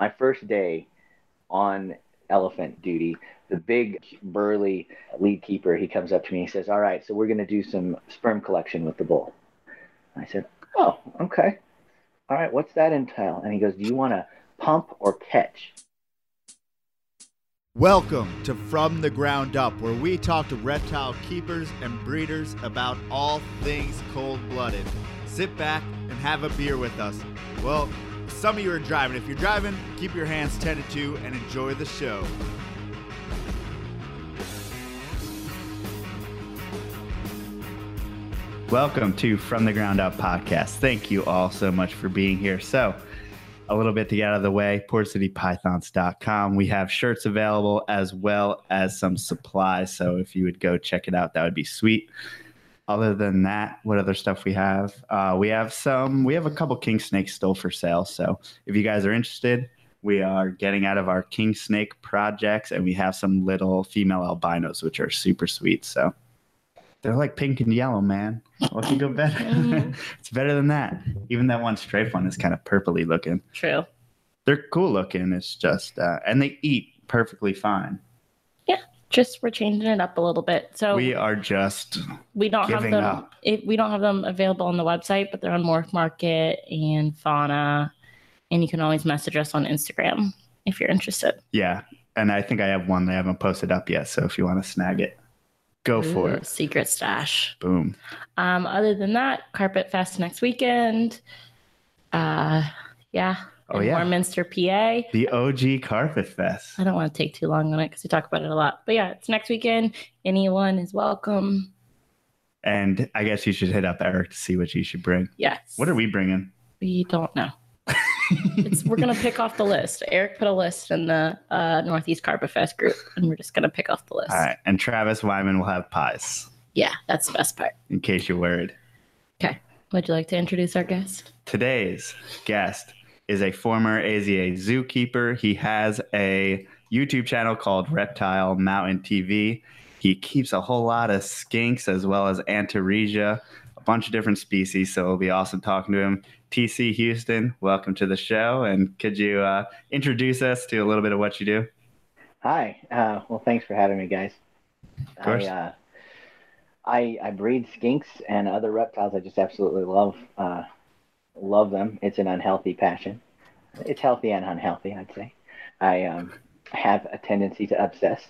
my first day on elephant duty, the big burly lead keeper, he comes up to me. He says, "All right, so we're going to do some sperm collection with the bull." I said, "Oh, okay. All right, what's that entail?" And he goes, "Do you want to pump or catch?" Welcome to From the Ground Up, where we talk to reptile keepers and breeders about all things cold blooded. Sit back and have a beer with us. Well, some of you are driving. If you're driving, keep your hands tended to and enjoy the show. Welcome to From the Ground Up podcast. Thank you all so much for being here. So, a little bit to get out of the way, portcitypythons.com. We have shirts available as well as some supplies. So, if you would go check it out, that would be sweet. Other than that, what other stuff we have? Uh, we have some, we have a couple king snakes still for sale. So, if you guys are interested, we are getting out of our king snake projects and we have some little female albinos, which are super sweet. So, they're like pink and yellow, man. What can go better? Mhm. it's better than that. Even that one strafe one is kind of purpley looking. True. They're cool looking. It's just, uh, and they eat perfectly fine. Just we're changing it up a little bit. So we are just, we don't have them. If we don't have them available on the website, but they're on Morph Market and Fauna, and you can always message us on Instagram if you're interested. yeah. And I think I have one they haven't posted up yet. So if you want to snag it, go for it. Secret stash. Boom. Um, other than that, Carpet Fest next weekend. Uh, yeah. Oh, yeah. Warminster, PA. The OG Carpet Fest. I don't want to take too long on it because we talk about it a lot. But yeah, it's next weekend. Anyone is welcome. And I guess you should hit up Eric to see what you should bring. Yes. What are we bringing? We don't know. It's, we're gonna pick off the list. Eric put a list in the uh, Northeast Carpet Fest group, and we're just gonna pick off the list. All right. And Travis Wyman will have pies, Yeah, that's the best part. in case you're worried. Okay. Would you like to introduce our guest? Today's guest is a former AZA zookeeper. He has a YouTube channel called Reptile Mountain TV. He keeps a whole lot of skinks as well as Antaresia, a bunch of different species. So it'll be awesome talking to him. TC Houston, welcome to the show. And could you uh, introduce us to a little bit of what you do? Hi. Uh, well, thanks for having me, guys. Of course. I, uh, I I breed skinks and other reptiles. I just absolutely love uh, love them. It's an unhealthy passion. It's healthy and unhealthy, I'd say. I um, have a tendency to obsess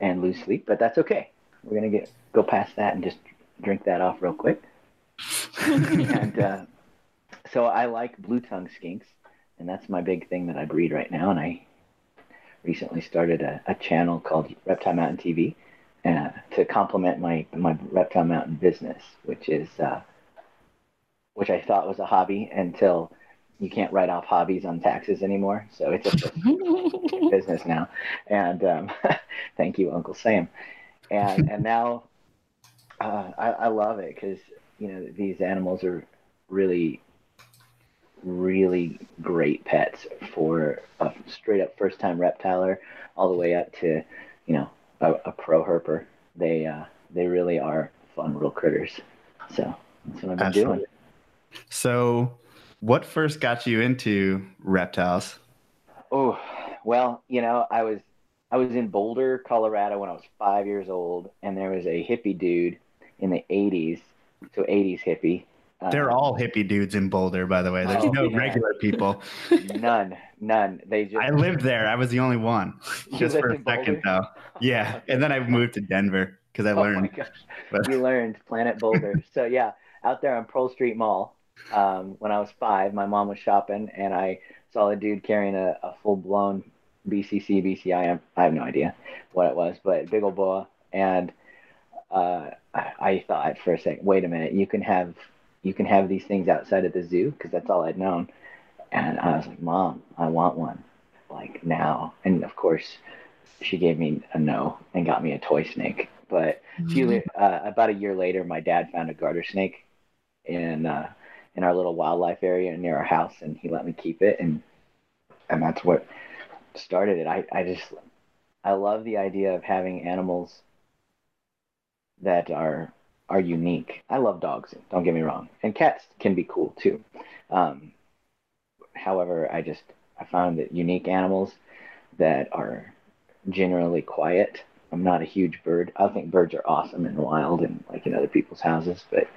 and lose sleep, but that's okay. We're gonna get go past that and just drink that off real quick. and uh, so I like blue tongue skinks, and that's my big thing that I breed right now. And I recently started a, a channel called Reptile Mountain TV uh, to complement my my Reptile Mountain business, which is uh, which I thought was a hobby until you can't write off hobbies on taxes anymore. So it's a business now. And um, thank you, Uncle Sam. And and now uh, I, I love it because you know these animals are really really great pets for a straight up first time reptiler all the way up to you know a, a pro herper they uh, they really are fun little critters so that's what i've been Absolutely. doing So, what first got you into reptiles? Oh, well, you know, I was I was in Boulder, Colorado when I was five years old, and there was a hippie dude in the '80s, so '80s hippie. Uh, They're all hippie dudes in Boulder, by the way. There's Oh, no yeah. regular people. none, none. They just I lived there. I was the only one, just for a second, Boulder? though. Yeah, and then I moved to Denver because I Oh my learned. gosh, But we learned Planet Boulder. so yeah, out there on Pearl Street Mall, um, when I was five, my mom was shopping, and I saw a dude carrying a, a full blown BCC BCI. I I have no idea what it was, but big old boa, and uh, I, I thought for a second, wait a minute, you can have you can have these things outside of the zoo because that's all I'd known, and I was like, mom, I want one, like now, and of course. She gave me a no and got me a toy snake, but a few uh, about a year later, my dad found a garter snake in uh, in our little wildlife area near our house, and he let me keep it, and and that's what started it. I I just I love the idea of having animals that are are unique. I love dogs. Don't get me wrong, and cats can be cool too. Um, however, I just I found that unique animals that are generally quiet. I'm not a huge bird. I think birds are awesome in the wild and like in other people's houses, but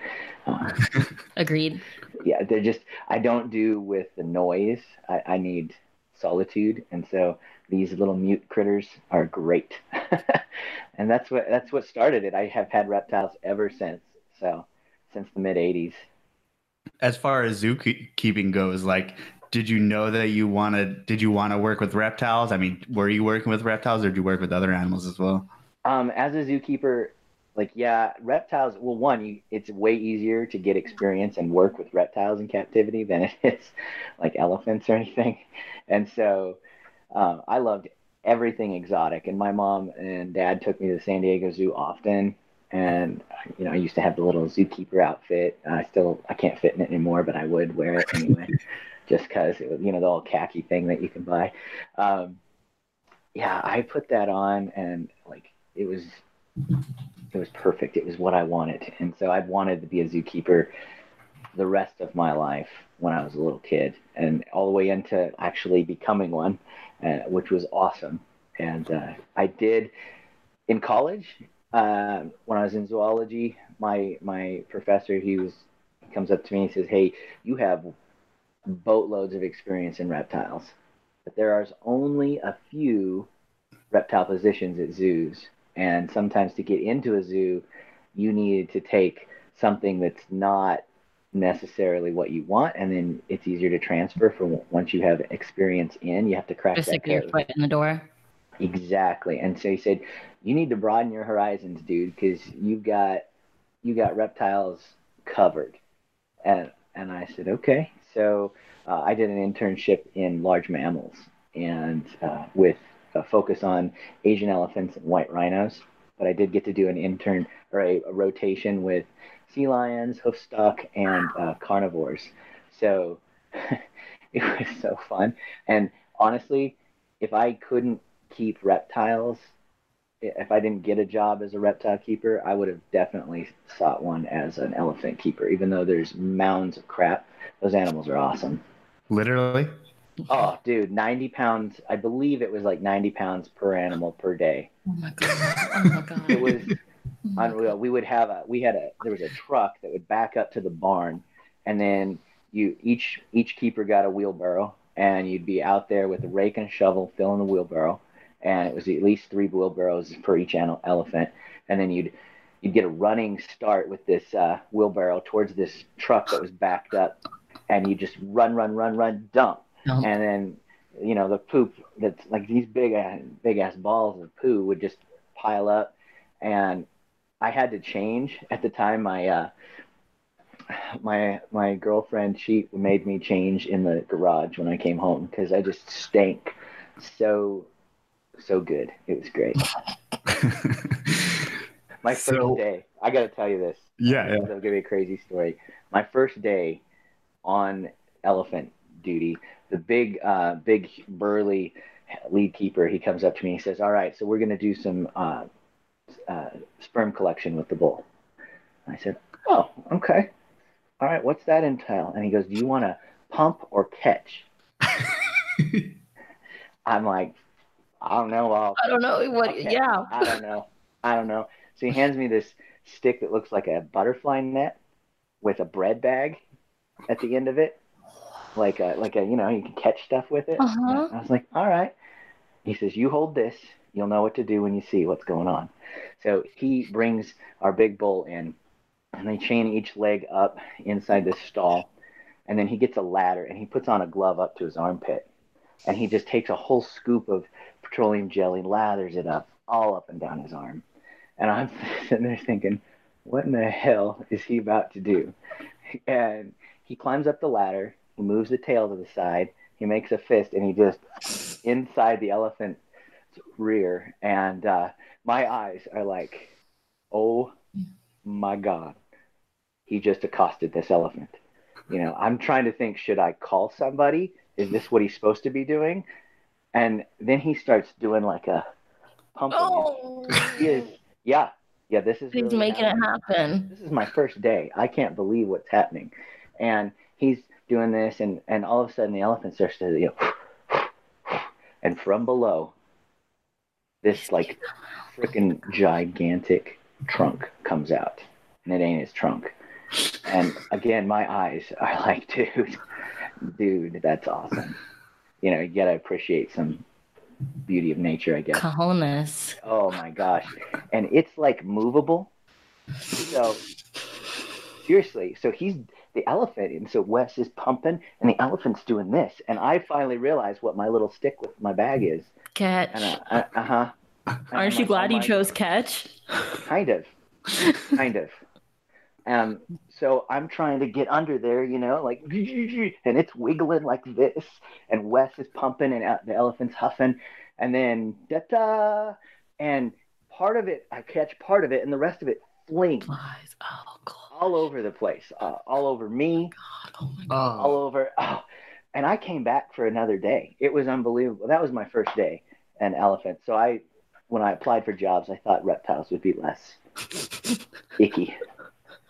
uh, Agreed. yeah, they're just I don't do with the noise. I, I need solitude, and so these little mute critters are great. and that's what that's what started it. I have had reptiles ever since. So since the mid '80s. As far as zookeeping goes, like, did you know that you wanted? Did you want to work with reptiles? I mean, were you working with reptiles, or did you work with other animals as well? Um, as a zookeeper, like yeah, reptiles. Well, one, you, it's way easier to get experience and work with reptiles in captivity than it is like elephants or anything. And so, um, I loved everything exotic. And my mom and dad took me to the San Diego Zoo often. And you know, I used to have the little zookeeper outfit. I still I can't fit in it anymore, but I would wear it anyway, just because you know the old khaki thing that you can buy. Um, yeah, I put that on, and like it was it was perfect. It was what I wanted, and so I'd wanted to be a zookeeper the rest of my life when I was a little kid, and all the way into actually becoming one, uh, which was awesome. And uh, I did in college uh, when I was in zoology. My my professor he was he comes up to me and says, "Hey, you have boatloads of experience in reptiles, but there are only a few reptile positions at zoos." And sometimes to get into a zoo, you needed to take something that's not necessarily what you want, and then it's easier to transfer from once you have experience in. You have to crack Just that like your foot in the door. Exactly. And so he said, you need to broaden your horizons, dude, because you've got you got reptiles covered. And and I said, okay. So uh, I did an internship in large mammals and uh, with a focus on Asian elephants and white rhinos. But I did get to do an intern or a, a rotation with sea lions, hoofstock, and uh, carnivores. So it was so fun. And honestly, if I couldn't keep reptiles, if I didn't get a job as a reptile keeper, I would have definitely sought one as an elephant keeper. Even though there's mounds of crap, those animals are awesome. Literally. Oh, dude, 90 pounds. I believe it was like 90 pounds per animal per day. Oh my god. Oh my god. It was oh unreal. We would have a we had a there was a truck that would back up to the barn, and then you each each keeper got a wheelbarrow, and you'd be out there with a rake and a shovel filling the wheelbarrow, and it was at least three wheelbarrows for each an- elephant, and then you'd you'd get a running start with this uh, wheelbarrow towards this truck that was backed up, and you just run, run, run, run, dump, No. and then you know the poop that's like these big big ass balls of poo would just pile up. And i had to change. At the time my uh my my girlfriend she made me change in the garage when i came home because i just stank so so good. It was great my first So- day i gotta tell you this yeah, yeah. I'll give you a crazy story. My first day on elephant duty, the big, uh, big burly lead keeper, he comes up to me. He says, "All right, so we're going to do some uh, uh, sperm collection with the bull." I said, "Oh, okay. All right, what's that entail?" And he goes, "Do you want to pump or catch?" I'm like, "I don't know. I'll I don't know what. Okay. Yeah. I don't know. I don't know. So he hands me this stick that looks like a butterfly net with a bread bag at the end of it, like a like a you know you can catch stuff with it. Uh-huh. I was like, all right. He says, you hold this. You'll know what to do when you see what's going on. So he brings our big bull in, and they chain each leg up inside this stall, and then he gets a ladder and he puts on a glove up to his armpit, and he just takes a whole scoop of petroleum jelly, lathers it up all up and down his arm. And I'm sitting there thinking, what in the hell is he about to do? And he climbs up the ladder, he moves the tail to the side, he makes a fist, and he just inside the elephant's rear. And uh, my eyes are like, oh my God, he just accosted this elephant. You know, I'm trying to think, should I call somebody? Is this what he's supposed to be doing? And then he starts doing like a pumping. Oh. He is, yeah, yeah. This is He's really making it happen. This is my first day. I can't believe what's happening. And he's doing this, and and all of a sudden the elephant starts to you know, and from below, this like freaking gigantic trunk comes out, and it ain't his trunk. And again, my eyes are like, dude, dude, that's awesome. You know, you gotta appreciate some beauty of nature, I guess. Cojones. Oh my gosh. And it's like movable. So seriously, so he's the elephant, and so Wes is pumping, and the elephant's doing this, and I finally realized what my little stick with my bag is. Catch. Uh, uh huh. Aren't you glad you chose catch? Kind of, kind of. Um, so I'm trying to get under there, you know, like, and it's wiggling like this, and Wes is pumping, and the elephant's huffing, and then da da, and part of it I catch part of it, and the rest of it flings Flies. Oh, God. all over the place, uh, all over me, Oh, my God. all over. Oh, and I came back for another day. It was unbelievable. That was my first day, an elephant. So I, when I applied for jobs, I thought reptiles would be less icky,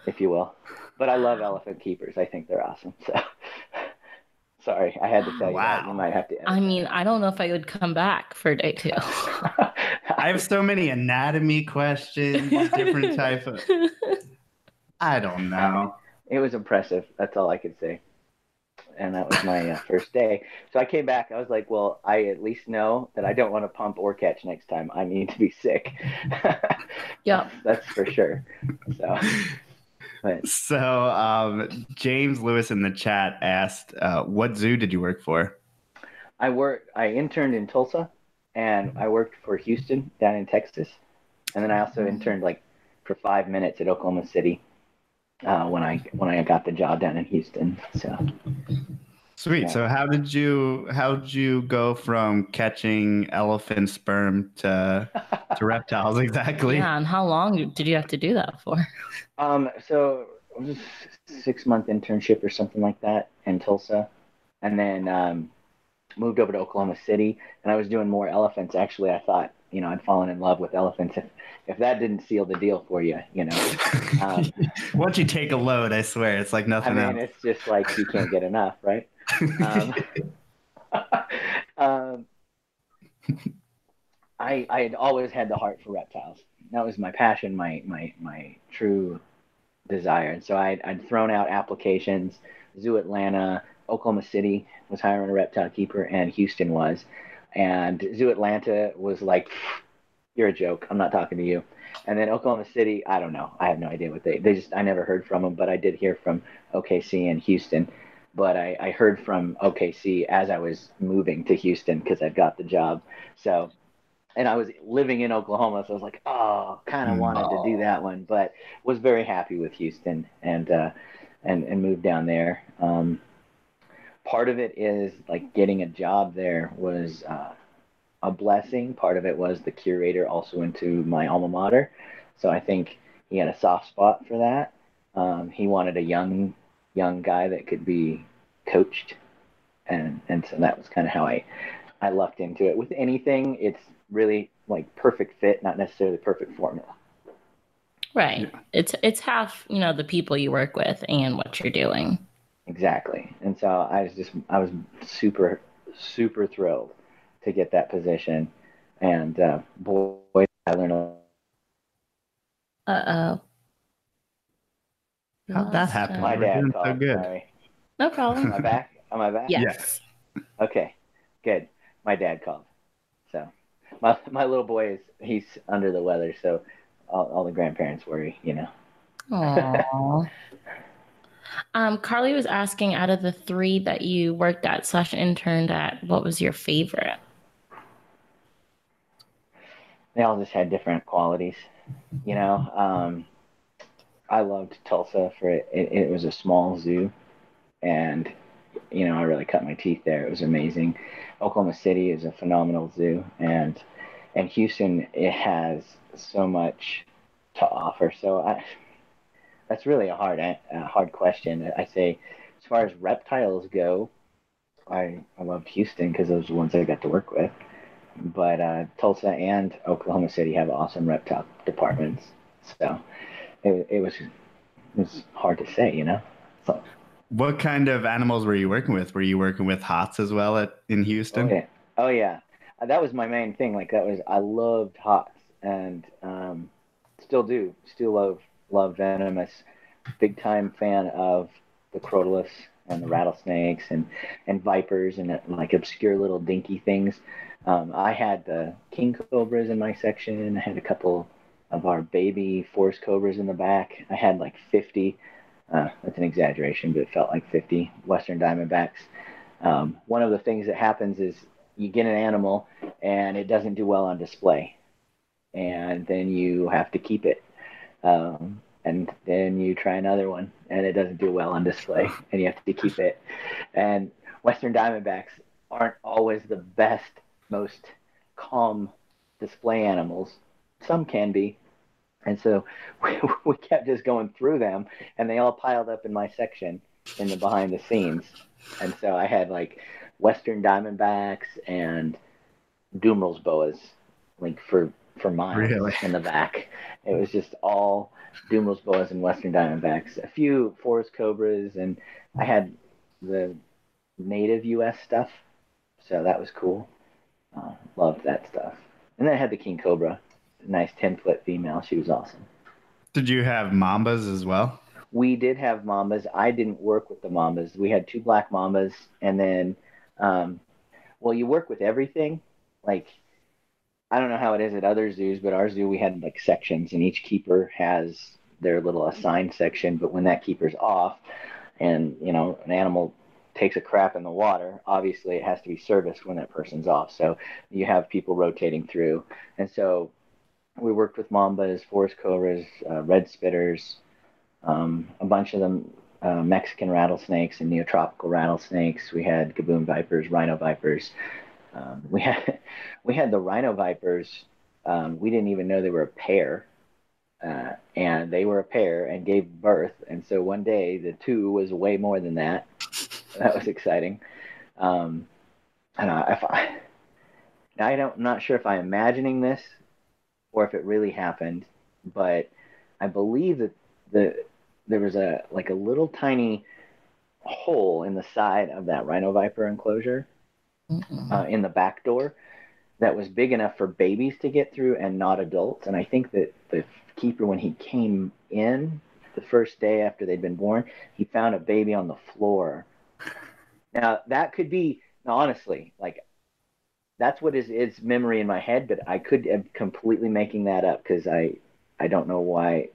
if you will. But I love elephant keepers. I think they're awesome. So, sorry, I had to tell you that. Wow. You might have to. I mean, I don't know if I would come back for day two. I have so many anatomy questions, different type of. I don't know. it was impressive. That's all I could say. And that was my uh, first day. So I came back. I was like, well, I at least know that I don't want to pump or catch next time. I need to be sick. Yeah. That's for sure. So, So, um, James Lewis in the chat asked, uh, "What zoo did you work for?" I worked, I interned in Tulsa and I worked for Houston down in Texas. And then I also interned like for five minutes at Oklahoma City uh, when I when I got the job down in Houston. So Sweet. Yeah. So, how did you how did you go from catching elephant sperm to to reptiles exactly? Yeah, and how long did you have to do that for? Um, so it was a six month internship or something like that in Tulsa, and then um, moved over to Oklahoma City, and I was doing more elephants. Actually, I thought you know I'd fallen in love with elephants. If if that didn't seal the deal for you, you know, um, Once you take a load, I swear it's like nothing. I nothing mean else. it's just like you can't get enough, right? Um, um, I I had always had the heart for reptiles. That was my passion, my my my true desire. And so I'd, I'd thrown out applications. Zoo Atlanta, Oklahoma City was hiring a reptile keeper, and Houston was. And Zoo Atlanta was like, "You're a joke. I'm not talking to you." And then Oklahoma City, I don't know. I have no idea what they. They just I never heard from them, but I did hear from OKC and Houston. But I, I heard from OKC as I was moving to Houston because I'd got the job. So, and I was living in Oklahoma, so I was like, oh, kind of wanted to do that one, but was very happy with Houston and uh, and and moved down there. Um, part of it is like getting a job there was uh, a blessing. Part of it was the curator also into my alma mater, so I think he had a soft spot for that. Um, he wanted a young young guy that could be coached, and and so that was kind of how I I lucked into it. With anything, it's really like perfect fit, not necessarily perfect formula. Right. It's it's half, you know, the people you work with and what you're doing. Exactly. And so I was just I was super super thrilled to get that position, and uh, boy, I learned. A, lot. Uh oh. How'd that happen? my We're doing dad so called. good. Sorry. No Am problem. I back? Am I back? Yes. Okay. Good. My dad called. So my my little boy is he's under the weather, so all, all the grandparents worry, you know. Aww. um, Carly was asking out of the three that you worked at slash interned at, what was your favorite? they all just had different qualities. You know, um, I loved Tulsa for it. it. It was a small zoo, and you know, I really cut my teeth there. It was amazing. Oklahoma City is a phenomenal zoo, and and Houston it has so much to offer. So I, that's really a hard a hard question. I say, as far as reptiles go, I I loved Houston because those are the ones I got to work with but uh, Tulsa and Oklahoma City have awesome reptile departments. So it, it was it was hard to say, you know. So What kind of animals were you working with? Were you working with hots as well at in oh Houston? yeah, oh yeah. that was my main thing. Like that was I loved hots and um, still do. Still love love venomous. Big time fan of the crotalus and the rattlesnakes and and vipers and uh, like obscure little dinky things. Um, I had the king cobras in my section. I had a couple of our baby forest cobras in the back. I had like 50. Uh, that's an exaggeration, but it felt like 50 western diamondbacks. Um, one of the things that happens is you get an animal and it doesn't do well on display, and then you have to keep it. Um, and then you try another one and it doesn't do well on display and you have to keep it. And Western Diamondbacks aren't always the best, most calm display animals. Some can be. And so we, we kept just going through them and they all piled up in my section in the behind the scenes. And so I had like Western Diamondbacks and Dumeril's boas, like for for miles Really? in the back. It was just all Dumeril's boas and Western Diamondbacks. A few Forest Cobras, and I had the native U.S. stuff, so that was cool. Uh, loved that stuff. And then I had the King Cobra, nice ten foot female. She was awesome. Did you have mambas as well? We did have mambas. I didn't work with the mambas. We had two black mambas, and then, um, well, you work with everything. Like, I don't know how it is at other zoos, but our zoo we had like sections, and each keeper has their little assigned section. But when that keeper's off, and you know, an animal takes a crap in the water, obviously it has to be serviced when that person's off. So you have people rotating through, and so we worked with mambas, forest cobras, uh, red spitters, um, a bunch of them uh, Mexican rattlesnakes and neotropical rattlesnakes. We had gaboon vipers, rhino vipers. Um, we had we had the rhino vipers. Um, we didn't even know they were a pair, uh, and they were a pair and gave birth. And so one day the two was way more than that. That was exciting. Um, and I, if I, I don't, I'm not sure if I'm imagining this or if it really happened, but I believe that the there was a like a little tiny hole in the side of that rhino viper enclosure uh, in the back door that was big enough for babies to get through and not adults. And I think that the keeper, when he came in the first day after they'd been born, he found a baby on the floor. Now that could be honestly like that's what is is memory in my head, but I could am completely making that up because I I don't know why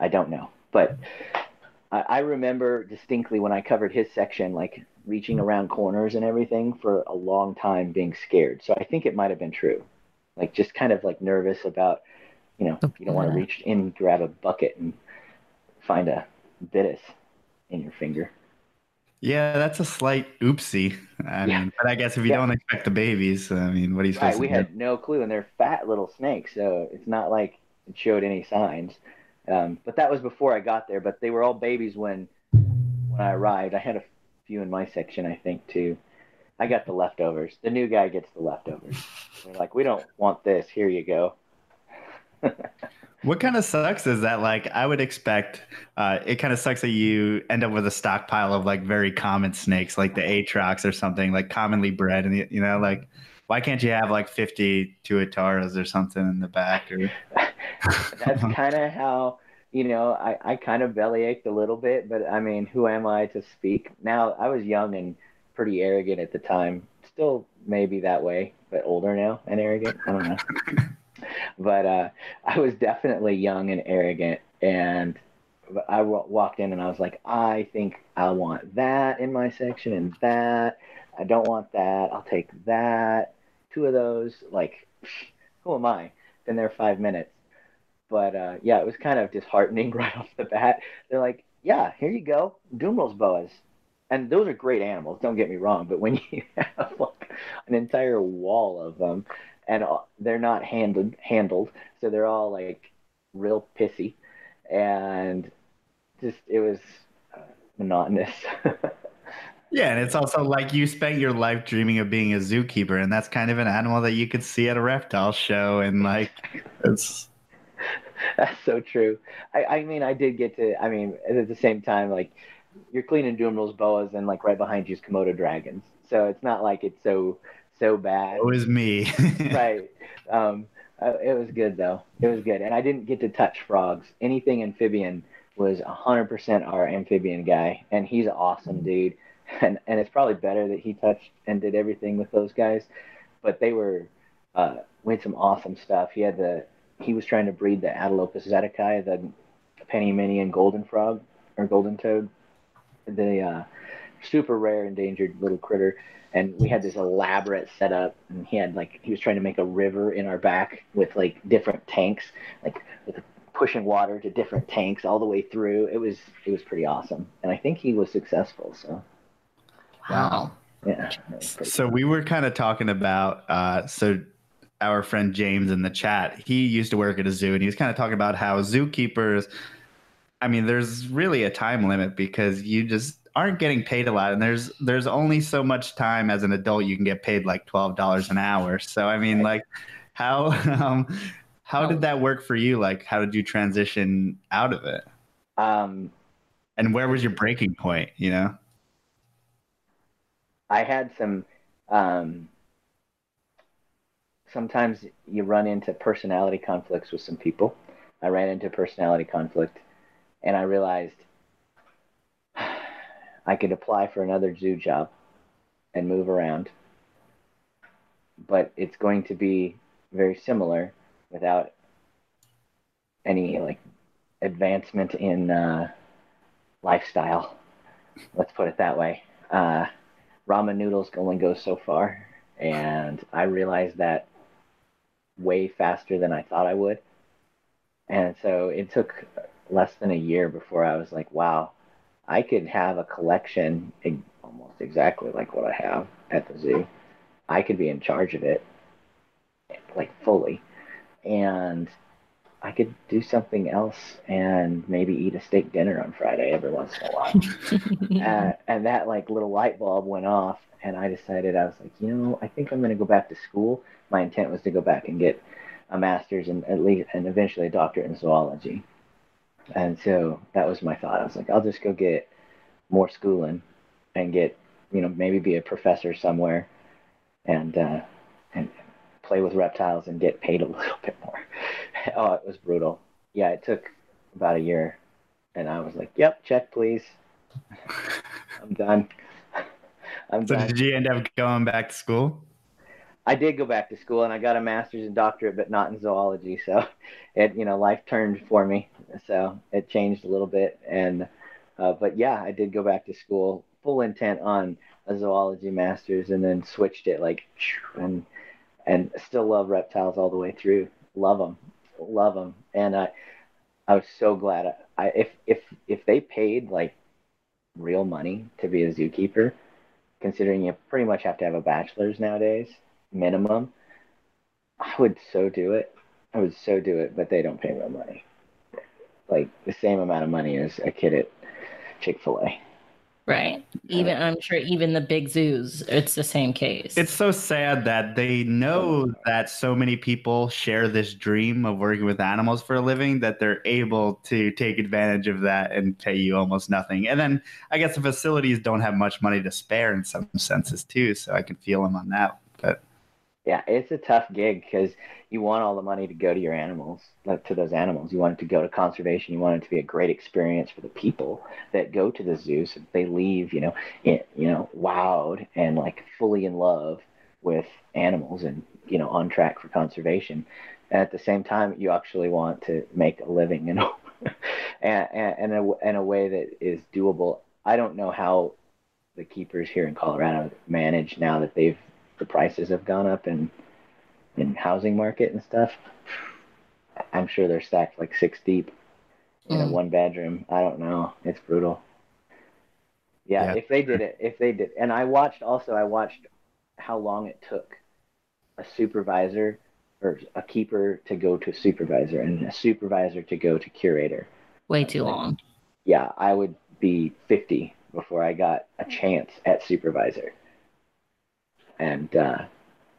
I don't know, but I, I remember distinctly when I covered his section, like reaching around corners and everything for a long time, being scared. So I think it might have been true, like just kind of like nervous about, you know, you don't want to reach in, grab a bucket, and find a bitis in your finger. Yeah, that's a slight oopsie. I Yeah. mean, but I guess if you Yeah. don't expect the babies, I mean, what are you supposed Right, we to had no clue, and they're fat little snakes, so it's not like it showed any signs. Um, but that was before I got there. But they were all babies when when I arrived. I had a few in my section, I think, too. I got the leftovers. The new guy gets the leftovers. They're like, we don't want this. Here you go. What kind of sucks is that like I would expect uh, it kind of sucks that you end up with a stockpile of like very common snakes like the Atrox or something like commonly bred and you know like why can't you have like 50 tuataras or something in the back or That's kind of how you know. I I kind of bellyached a little bit, but I mean, who am I to speak? Now I was young and pretty arrogant at the time. Still maybe that way, but older now and arrogant. I don't know. but uh, I was definitely young and arrogant, and I w- walked in and I was like, I think I want that in my section and that. I don't want that. I'll take that. Two of those. Like, who am I? Been there five minutes. But uh, yeah, it was kind of disheartening right off the bat. They're like, yeah, here you go, Dumeril's boas. And those are great animals, don't get me wrong. But when you have like an entire wall of them, and they're not handled, handled, so they're all like real pissy, and just it was monotonous. yeah and it's also like you spent your life dreaming of being a zookeeper and that's kind of an animal that you could see at a reptile show and like it's That's so true. I, I mean, I did get to. I mean, at the same time, like you're cleaning Dumeril's boas, and like right behind you is Komodo dragons. So it's not like it's so so bad. It was me. right. Um, uh, it was good though. It was good, and I didn't get to touch frogs. Anything amphibian was 100% our amphibian guy, and he's an awesome dude. And and it's probably better that he touched and did everything with those guys, but they were uh, with some awesome stuff. He had the he was trying to breed the Atelopus zeteki, the Panamanian golden frog or golden toad, the uh, super rare endangered little critter. And we had this elaborate setup, and he had like he was trying to make a river in our back with like different tanks, like with pushing water to different tanks all the way through. It was it was pretty awesome, and I think he was successful. So Wow. yeah. So we were kind of talking about uh, so our friend James in the chat. He used to work at a zoo, and he was kind of talking about how zookeepers. I mean, there's really a time limit because you just aren't getting paid a lot, and there's there's only so much time as an adult you can get paid like twelve dollars an hour. So I mean, like, how um, how did that work for you? Like, how did you transition out of it? Um, and where was your breaking point? You know. I had some. Um, sometimes you run into personality conflicts with some people. I ran into personality conflict, and I realized I could apply for another zoo job and move around, but it's going to be very similar without any like advancement in uh, lifestyle. Let's put it that way. Uh, ramen noodles only go so far, and I realized that way faster than I thought I would. And so it took less than a year before I was like, wow, I could have a collection almost exactly like what I have at the zoo. I could be in charge of it, like fully. And I could do something else and maybe eat a steak dinner on Friday every once in a while. uh, and that like little light bulb went off, and I decided I was like, you know, I think I'm going to go back to school. My intent was to go back and get a master's and at least and eventually a doctorate in zoology. And so that was my thought. I was like, I'll just go get more schooling and get, you know, maybe be a professor somewhere, and uh, and play with reptiles and get paid a little bit more. oh, it was brutal. Yeah, it took about a year, and I was like, "Yep, check, please. I'm done. I'm done. so done." did you end up going back to school? I did go back to school, and I got a master's and doctorate, but not in zoology. So, it you know, life turned for me. So it changed a little bit, and uh, but yeah, I did go back to school, full intent on a zoology master's, and then switched it like and and still love reptiles all the way through. Love them love them, and I I was so glad. I if if if they paid like real money to be a zookeeper, considering you pretty much have to have a bachelor's nowadays minimum, I would so do it. I would so do it, but they don't pay real money. Like the same amount of money as a kid at Chick Fil A. Right. Even I'm sure even the big zoos, it's the same case. It's so sad that they know that so many people share this dream of working with animals for a living that they're able to take advantage of that and pay you almost nothing. And then I guess the facilities don't have much money to spare in some senses too, so I can feel them on that. But yeah, it's a tough gig because you want all the money to go to your animals, like to those animals. You want it to go to conservation. You want it to be a great experience for the people that go to the zoo, so they leave, you know, in, you know, wowed and like fully in love with animals and you know on track for conservation. And at the same time, you actually want to make a living, you know, and, and, and a, in a way that is doable. I don't know how the keepers here in Colorado manage now that they've the prices have gone up in in housing market and stuff. I'm sure they're stacked like six deep in mm. a one bedroom. I don't know. It's brutal. Yeah, yeah, if they did it, if they did, and I watched also, I watched how long it took a supervisor or a keeper to go to supervisor and a supervisor to go to curator. Way too long. Yeah, I would be 50 before I got a chance at supervisor and uh,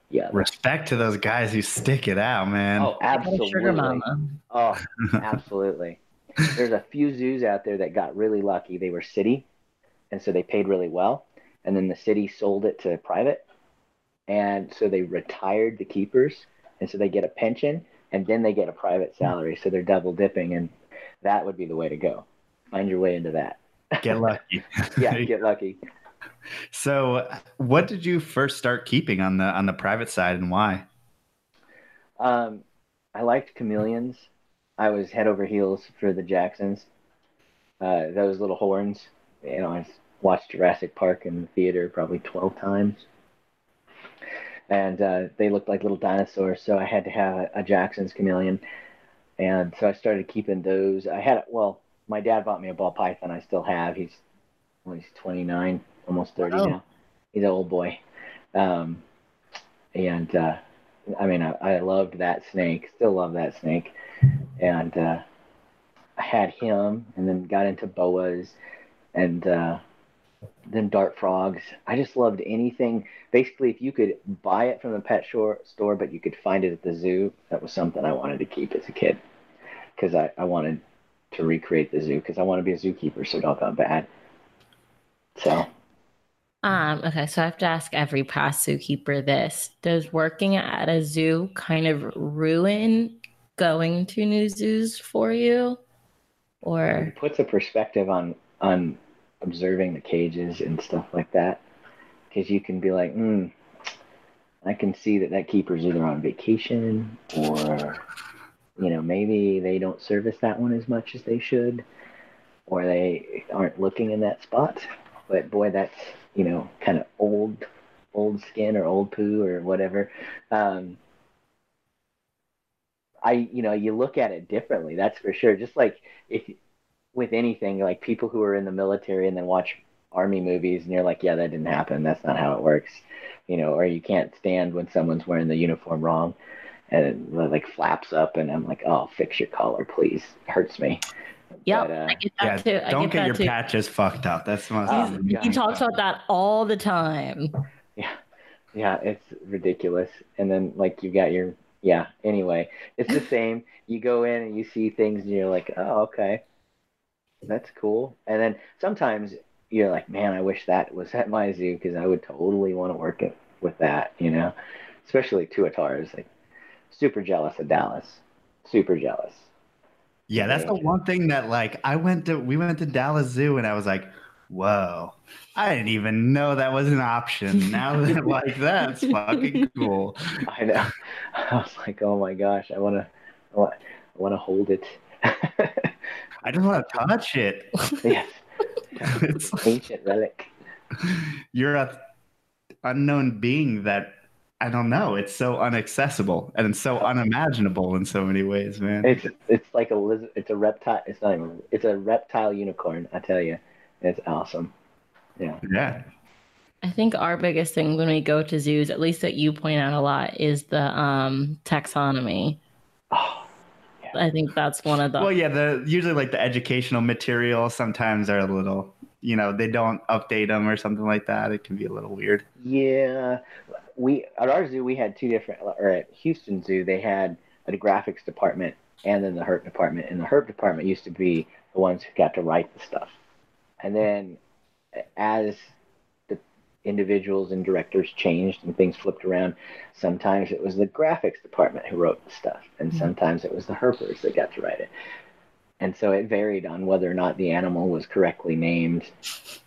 yeah, respect to those guys who stick it out, man. Oh, absolutely. Sugar mama. Oh, absolutely. There's a few zoos out there that got really lucky. They were city, and so they paid really well, and then the city sold it to private, and so they retired the keepers, and so they get a pension, and then they get a private salary, so they're double dipping, and that would be the way to go. Find your way into that. Get lucky. yeah, get lucky. So, what did you first start keeping on the on the private side, and why? Um, I liked chameleons. I was head over heels for the Jacksons. Uh, those little horns. You know, I watched Jurassic Park in the theater probably twelve times, and uh, they looked like little dinosaurs. So I had to have a, a Jackson's chameleon, and so I started keeping those. I had well, my dad bought me a ball python. I still have. He's well, he's twenty nine, almost thirty Wow. now. He's an old boy, um, and uh, I mean, I, I loved that snake. Still love that snake, and uh, I had him, and then got into boas, and uh, then dart frogs. I just loved anything. Basically, if you could buy it from the pet shore, store, but you could find it at the zoo, that was something I wanted to keep as a kid, because I, I wanted to recreate the zoo, because I want to be a zookeeper so don't doggone bad. So. Um, okay, so I have to ask every past zookeeper this. Does working at a zoo kind of ruin going to new zoos for you? Or it puts a perspective on on observing the cages and stuff like that because you can be like hmm i can see that that keeper's either on vacation or you know maybe they don't service that one as much as they should or they aren't looking in that spot but boy that's you know kind of old old skin or old poo or whatever um I, you know, you look at it differently. That's for sure. Just like if with anything, like people who are in the military and then watch army movies, and you're like, yeah, that didn't happen. That's not how it works, you know. Or you can't stand when someone's wearing the uniform wrong, and it like flaps up, and I'm like, oh, fix your collar, please. It hurts me. Yeah, But, uh, I get Yeah, too. I don't get get that your too. patches fucked up. That's the most. Oh, He talks about that all the time. Yeah, yeah, it's ridiculous. And then like you've got your yeah. Anyway, it's the same. You go in and you see things, and you're like, oh, okay, that's cool. And then sometimes you're like, man, I wish that was at my zoo because I would totally want to work it with that, you know. Especially Tuatara is like super jealous of Dallas, super jealous. Yeah, that's the one thing that like I went to we went to Dallas Zoo and I was like, whoa, I didn't even know that was an option. Now that like that's fucking cool. I know. I was like, oh my gosh, I want to, I wanna, I want to hold it. I just want to touch it. yes, It's ancient relic. you're a unknown being that I don't know. It's so unaccessible and it's so unimaginable in so many ways, man. It's it's like a lizard. It's a reptile. It's not even. It's a reptile unicorn. I tell you, it's awesome. Yeah. yeah. I think our biggest thing when we go to zoos, at least that you point out a lot, is the um, taxonomy. Oh, I think that's one of the. Well, yeah, the usually like the educational material sometimes are a little, you know, they don't update them or something like that. It can be a little weird. yeah. We at our zoo we had two different. Or at Houston Zoo they had a graphics department and then the herp department. And the herp department used to be the ones who got to write the stuff. And then as the individuals and directors changed and things flipped around, sometimes it was the graphics department who wrote the stuff, and Mhm. sometimes it was the herpers that got to write it. And so it varied on whether or not the animal was correctly named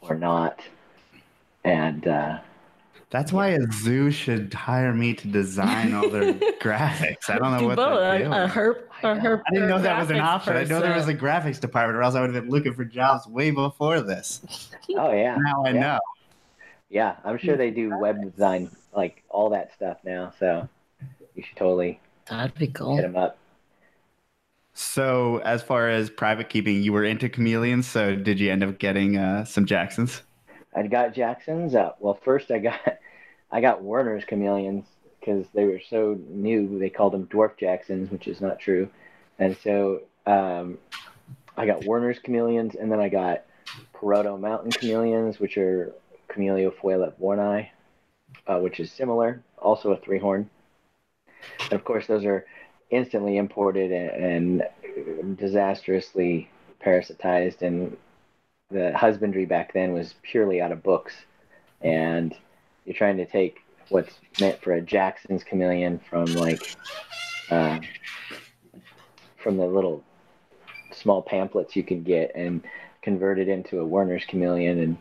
or not. And uh, That's why a zoo should hire me to design all their graphics. I don't know Do what both, they're a, doing. a herp, I a know. herp. I didn't know that was an graphics option. I know there was a graphics department, or else I would have been looking for jobs way before this. oh yeah, Now I Yeah. know. yeah, I'm sure they do web design like all that stuff now. So you should totally That'd be cool. hit them up. So, as far as private keeping, you were into chameleons. So, did you end up getting uh, some Jacksons? I got Jackson's. Uh, well, first I got I got Werner's chameleons because they were so new. They called them dwarf Jacksons, which is not true. And so um, I got Werner's chameleons, and then I got Poroto Mountain chameleons, which are Chamaeleo fuelleborni, uh, which is similar, also a three horn. And of course, those are instantly imported and, and disastrously parasitized and the husbandry back then was purely out of books and you're trying to take what's meant for a Jackson's chameleon from like uh, from the little small pamphlets you can get and convert it into a Werner's chameleon and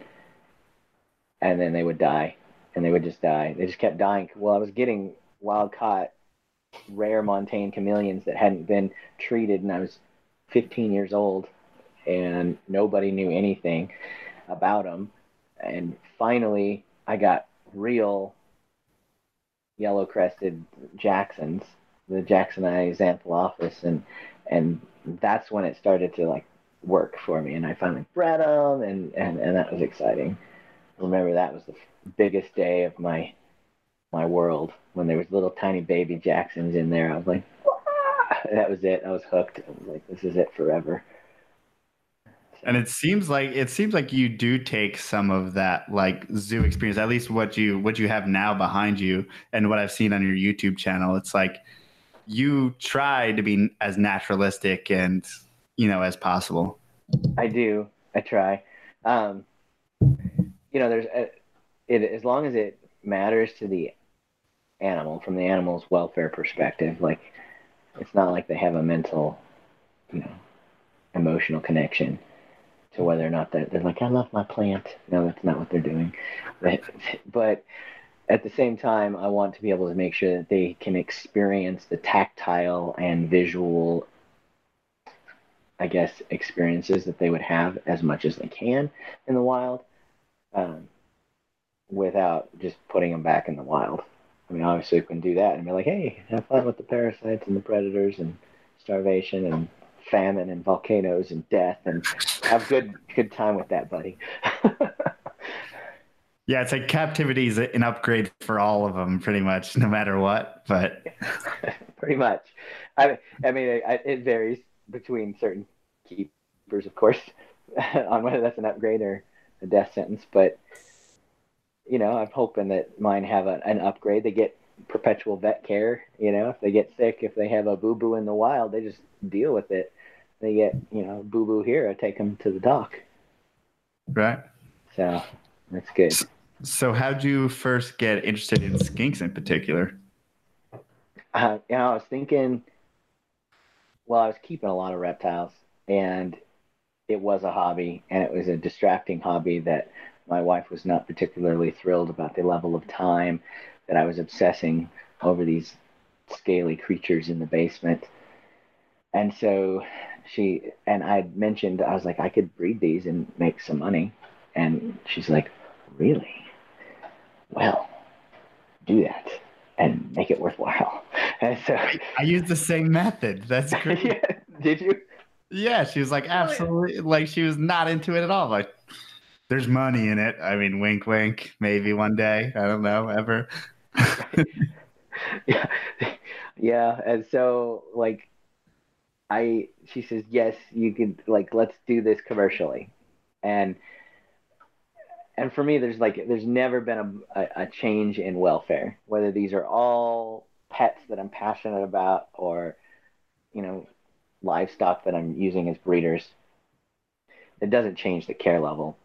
and then they would die and they would just die. They just kept dying. Well, I was getting wild caught rare montane chameleons that hadn't been treated and I was 15 years old and nobody knew anything about them. And finally, I got real yellow crested Jacksons, the Jacksonii Xantholophus, and and that's when it started to like work for me. And I finally bred them, and and and that was exciting. Remember that was the biggest day of my my world when there was little tiny baby Jacksons in there. I was like, that was it. I was hooked. I was like, this is it forever. And it seems like it seems like you do take some of that like zoo experience, at least what you what you have now behind you, and what I've seen on your YouTube channel. It's like you try to be as naturalistic and you know as possible. I do. I try. Um, you know, there's a, it as long as it matters to the animal from the animal's welfare perspective. Like, it's not like they have a mental, you know, emotional connection to whether or not that they're like, I love my plant. No, that's not what they're doing. But, but at the same time, I want to be able to make sure that they can experience the tactile and visual, I guess, experiences that they would have as much as they can in the wild, um, without just putting them back in the wild. I mean, obviously, we can do that and be like, hey, have fun with the parasites and the predators and starvation and famine and volcanoes and death and have good good time with that, buddy. yeah, it's like captivity is an upgrade for all of them, pretty much, no matter what. But pretty much, I, I mean, it, it varies between certain keepers, of course, on whether that's an upgrade or a death sentence. But you know, I'm hoping that mine have a, an upgrade. They get perpetual vet care. You know, if they get sick, if they have a boo boo in the wild, they just deal with it. They get, you know, boo boo here, I take them to the doc. Right. So that's good. So, how'd you first get interested in skinks in particular? Uh, you know, I was thinking, well, I was keeping a lot of reptiles, and it was a hobby, and it was a distracting hobby that my wife was not particularly thrilled about the level of time that I was obsessing over these scaly creatures in the basement. And so she and I mentioned I was like I could breed these and make some money, and she's like, really? Well, do that and make it worthwhile. And so I used the same method. That's great. yeah, did you? Yeah, she was like absolutely like she was not into it at all. Like there's money in it. I mean, wink, wink. Maybe one day. I don't know ever. Yeah, yeah. And so like I she says yes, you could like let's do this commercially, and and for me, there's like there's never been a, a, a change in welfare, whether these are all pets that I'm passionate about or you know livestock that I'm using as breeders. It doesn't change the care level,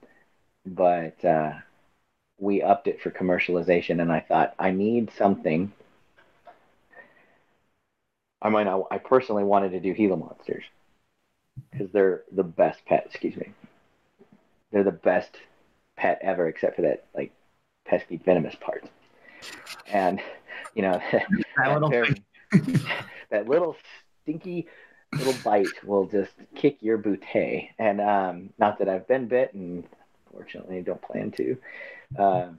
but uh, we upped it for commercialization, and I thought I need something I might not. I personally wanted to do Gila monsters because they're the best pet. Excuse me. They're the best pet ever, except for that like pesky venomous part. And you know that, that, little, that little stinky little bite will just kick your bootay. And um, not that I've been bit, and fortunately don't plan to. Um,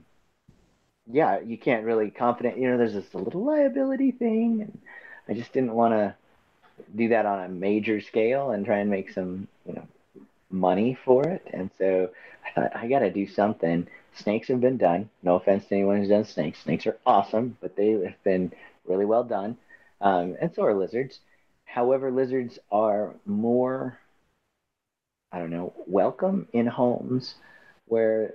yeah, you can't really confident. You know, there's this little liability thing. And, I just didn't want to do that on a major scale and try and make some, you know, money for it. And so I thought I got to do something. Snakes have been done. No offense to anyone who's done snakes. Snakes are awesome, but they have been really well done. Um, and so are lizards. However, lizards are more, I don't know, welcome in homes where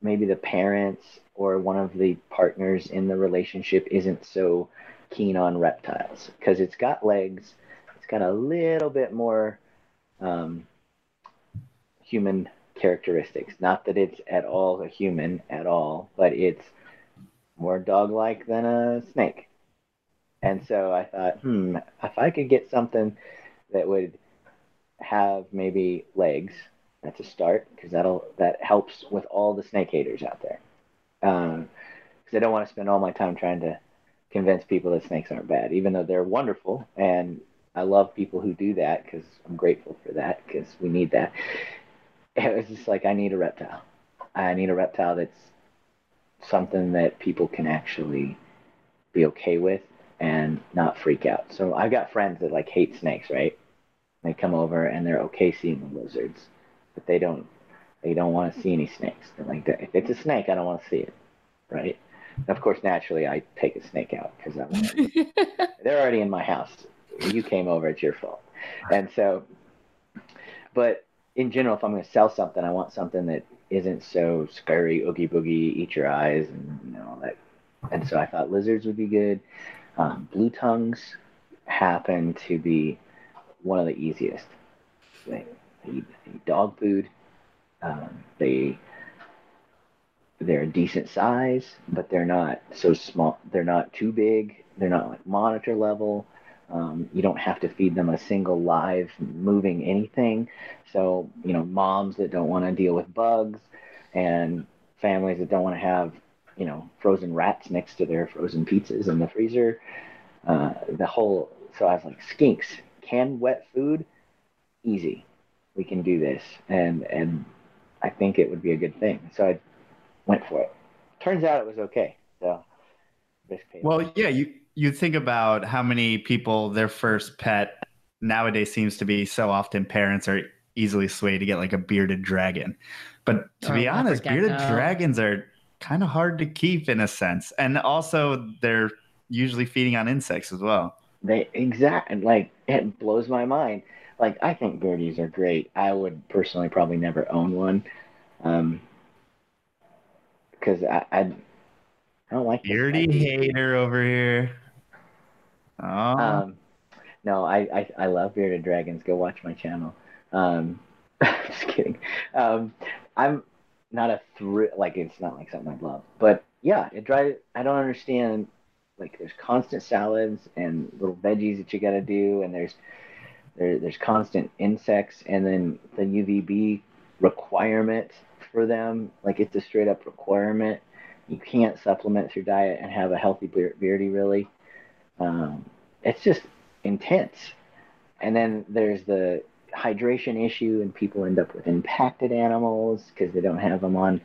maybe the parents or one of the partners in the relationship isn't so keen on reptiles because it's got legs. It's got a little bit more um, human characteristics. Not that it's at all a human at all, but it's more dog-like than a snake. And so I thought, hmm, if I could get something that would have maybe legs, that's a start because that'll that helps with all the snake haters out there. Because um, I don't want to spend all my time trying to convince people that snakes aren't bad, even though they're wonderful. And I love people who do that because I'm grateful for that because we need that. It was just like I need a reptile. I need a reptile that's something that people can actually be okay with and not freak out. So I've got friends that like hate snakes, right? They come over and they're okay seeing the lizards, but they don't they don't want to see any snakes. They're like, if it's a snake, I don't want to see it, right? And of course, naturally, I take a snake out because they're already in my house. You came over, it's your fault. And so, but in general, if I'm going to sell something, I want something that isn't so scary, oogie boogie, eat your eyes, and you know all that. And so I thought lizards would be good. Um, blue tongues happen to be one of the easiest. They, they they dog food. Um, they they're a decent size, but they're not so small. They're not too big. They're not like monitor level. Um, you don't have to feed them a single live moving anything. So, you know, moms that don't want to deal with bugs and families that don't want to have, you know, frozen rats next to their frozen pizzas in the freezer. Uh, the whole, so I was like, skinks, canned wet food, easy. We can do this. And, and I think it would be a good thing. So I went for it. Turns out it was okay. So, well, yeah, you, you think about how many people their first pet nowadays seems to be so often parents are easily swayed to get like a bearded dragon. But to be honest, bearded dragons are kind of hard to keep in a sense. And also they're usually feeding on insects as well. They exact like it blows my mind. Like I think beardies are great. I would personally probably never own one. Um because I, I I don't like beardy hater over here. Oh. Um, no, I, I, I love bearded dragons. Go watch my channel. Um, just kidding. Um, I'm not a thrill like it's not like something I love, but yeah, it drives. I don't understand. Like there's constant salads and little veggies that you got to do, and there's there, there's constant insects, and then the UVB requirement for them. Like it's a straight up requirement. You can't supplement your diet and have a healthy beardy really. Um, it's just intense. And then there's the hydration issue, and people end up with impacted animals because they don't have them on.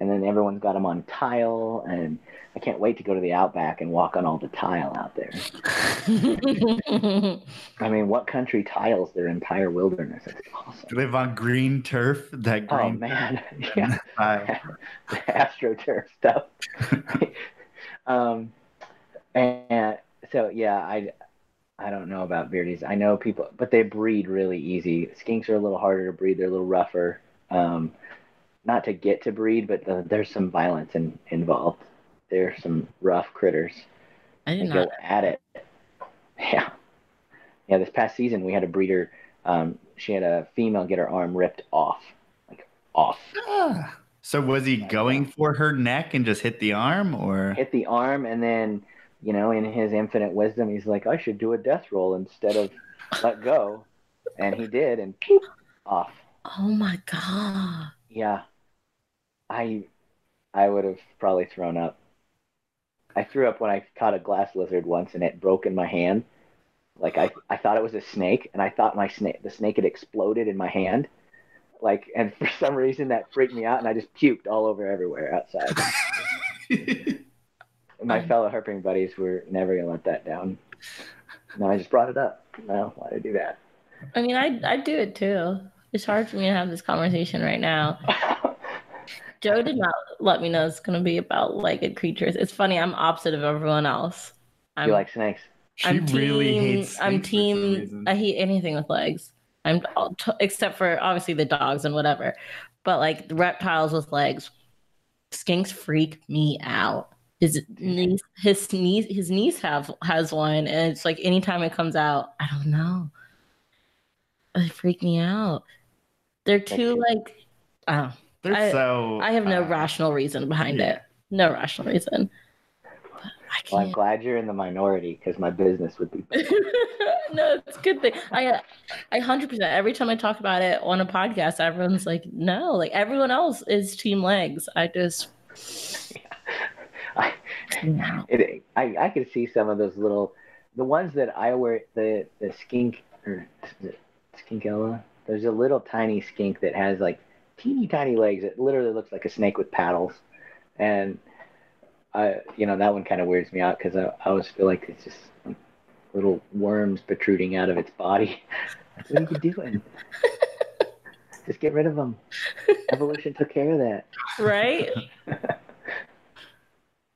And then everyone's got them on tile, and I can't wait to go to the outback and walk on all the tile out there. I mean, what country tiles their entire wilderness? It's awesome. live on green turf. That oh, green. Oh man, yeah, astroturf stuff. um, and so yeah, I I don't know about beardies. I know people, but they breed really easy. Skinks are a little harder to breed. They're a little rougher. Um, not to get to breed, but the, there's some violence in, involved. There's some rough critters. I did not. go at it. Yeah, yeah. This past season, we had a breeder. Um, she had a female get her arm ripped off, like off. Ah. So was he going for her neck and just hit the arm, or hit the arm and then you know, in his infinite wisdom, he's like, I should do a death roll instead of let go. And he did, and poof, off. Oh my god. Yeah. I I would have probably thrown up. I threw up when I caught a glass lizard once and it broke in my hand. Like I, I thought it was a snake and I thought my snake the snake had exploded in my hand. Like and for some reason that freaked me out and I just puked all over everywhere outside. my fellow herping buddies were never gonna let that down. No, I just brought it up. No, why did I do that? I mean, I I do it too. It's hard for me to have this conversation right now. Joe did not let me know it's gonna be about legged creatures. It's funny. I'm opposite of everyone else. I'm, you like snakes? She I'm really team, hates. I'm team. I hate anything with legs. I'm except for obviously the dogs and whatever, but like reptiles with legs, skinks freak me out his niece his niece his niece have has one and it's like anytime it comes out i don't know they freak me out they're too like oh they're I, so i have no uh, rational reason behind yeah. it no rational reason Well, I'm glad you're in the minority because my business would be. no, it's a good thing. I, I hundred percent. Every time I talk about it on a podcast, everyone's like, "No, like everyone else is team legs." I just, yeah. I, it, I, I could see some of those little, the ones that I wear, the the skink or the skinkella. There's a little tiny skink that has like teeny tiny legs. It literally looks like a snake with paddles, and I, you know, that one kind of weirds me out because I, I always feel like it's just like little worms protruding out of its body. what are you doing? just get rid of them. Evolution took care of that. Right.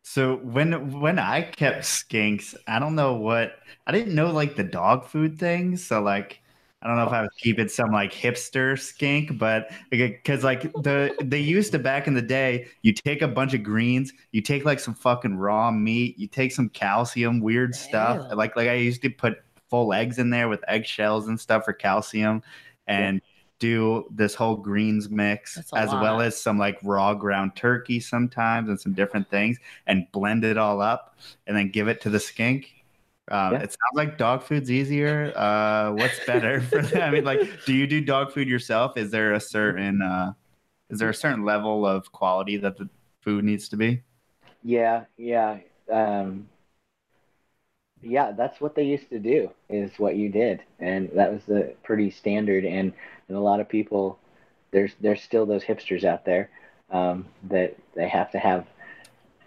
so when when I kept skinks, I don't know what I didn't know like the dog food thing. So like I don't know if I was keeping some like hipster skink, but because like the they used to back in the day, you take a bunch of greens, you take like some fucking raw meat, you take some calcium, weird stuff. Ew. Like like I used to put full eggs in there with eggshells and stuff for calcium, and yeah. do this whole greens mix as lot. well as some like raw ground turkey sometimes and some different things, and blend it all up, and then give it to the skink um, yeah. It sounds like dog food's easier. Uh, what's better for them? I mean, like, do you do dog food yourself? Is there a certain uh, is there a certain level of quality that the food needs to be? Yeah, yeah, um, yeah. That's what they used to do. Is what you did, and that was the pretty standard. And, and a lot of people, there's there's still those hipsters out there um, that they have to have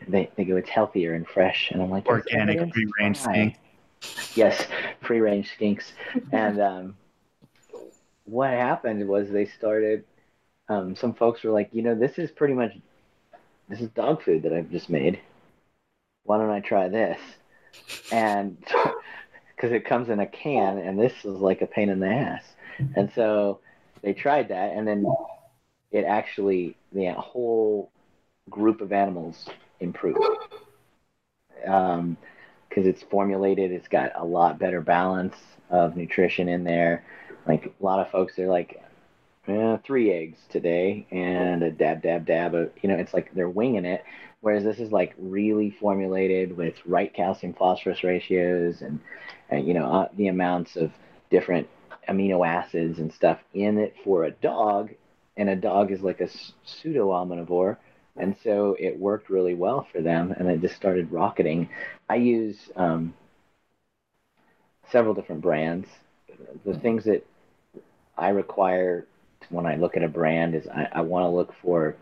they, they go it's healthier and fresh and i'm like organic free range thing yes, free range skinks. and um, what happened was they started. Um, some folks were like, you know, this is pretty much this is dog food that I've just made. Why don't I try this? And because it comes in a can, and this is like a pain in the ass. And so they tried that, and then it actually the whole group of animals improved. Um, because it's formulated. It's got a lot better balance of nutrition in there. Like a lot of folks are like, eh, three eggs today and a dab, dab, dab. Of, you know, it's like they're winging it. Whereas this is like really formulated with right calcium phosphorus ratios and, and you know, uh, the amounts of different amino acids and stuff in it for a dog. And a dog is like a pseudo omnivore and so it worked really well for them and it just started rocketing. I use um, several different brands. The things that i require when i look at a brand is i, I want to look for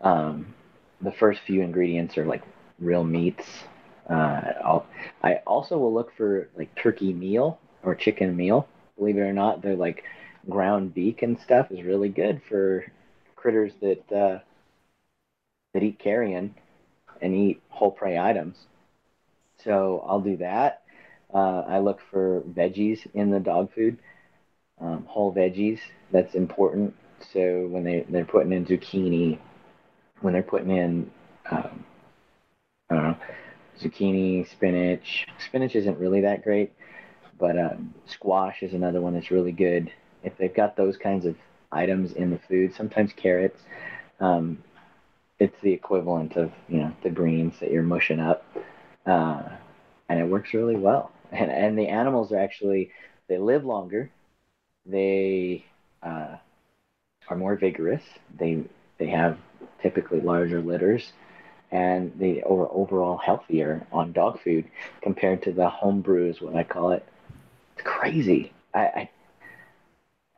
um, the first few ingredients are like real meats. Uh, i also will look for like turkey meal or chicken meal. Believe it or not they're like ground beef and stuff is really good for critters that uh, that eat carrion and eat whole prey items. So I'll do that. Uh, I look for veggies in the dog food, um, whole veggies. That's important. So when they, they're putting in zucchini, when they're putting in, um, I don't know, zucchini, spinach. Spinach isn't really that great, but um, squash is another one that's really good. If they've got those kinds of items in the food, sometimes carrots. Um, it's the equivalent of you know the greens that you're mushing up, uh, and it works really well. And and the animals are actually they live longer, they uh, are more vigorous. They they have typically larger litters, and they are overall healthier on dog food compared to the home brews. what I call it. It's crazy. I, I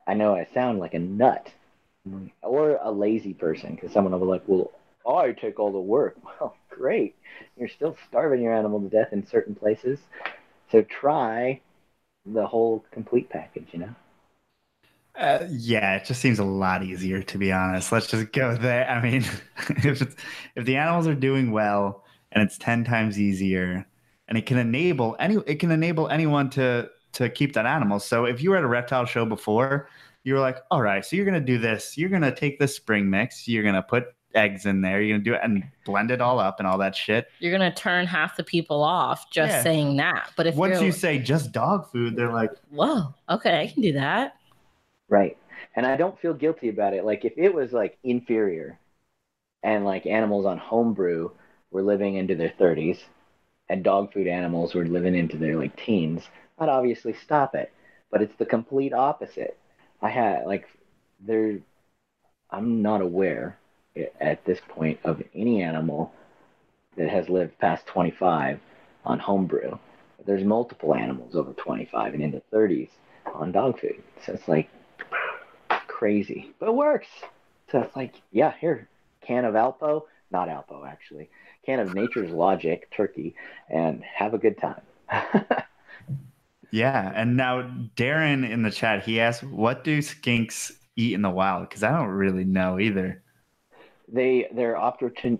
I know I sound like a nut or a lazy person because someone will be like, well, I take all the work. Well, great. You're still starving your animal to death in certain places. So try the whole complete package, you know? Uh, yeah, it just seems a lot easier to be honest. Let's just go there. I mean, if if the animals are doing well and it's ten times easier, and it can enable any it can enable anyone to to keep that animal. So if you were at a reptile show before, you were like, all right, so you're gonna do this. You're gonna take the spring mix. You're gonna put eggs in there. You're gonna do it and blend it all up and all that shit. You're gonna turn half the people off just yeah. saying that. But if once you say just dog food, they're like, "Whoa, okay, I can do that." Right, and I don't feel guilty about it. Like if it was like inferior, and like animals on homebrew were living into their 30s and dog food animals were living into their like teens, I'd obviously stop it. But it's the complete opposite. I had like there I'm not aware at this point of any animal that has lived past 25 on homebrew. There's multiple animals over 25 and into 30s on dog food. So it's like crazy, but it works. So it's like, yeah, here, can of Alpo, not Alpo actually, can of Nature's Logic turkey, and have a good time. yeah, and now Darren in the chat, he asked, "What do skinks eat in the wild?" Because I don't really know either. They they're opportun.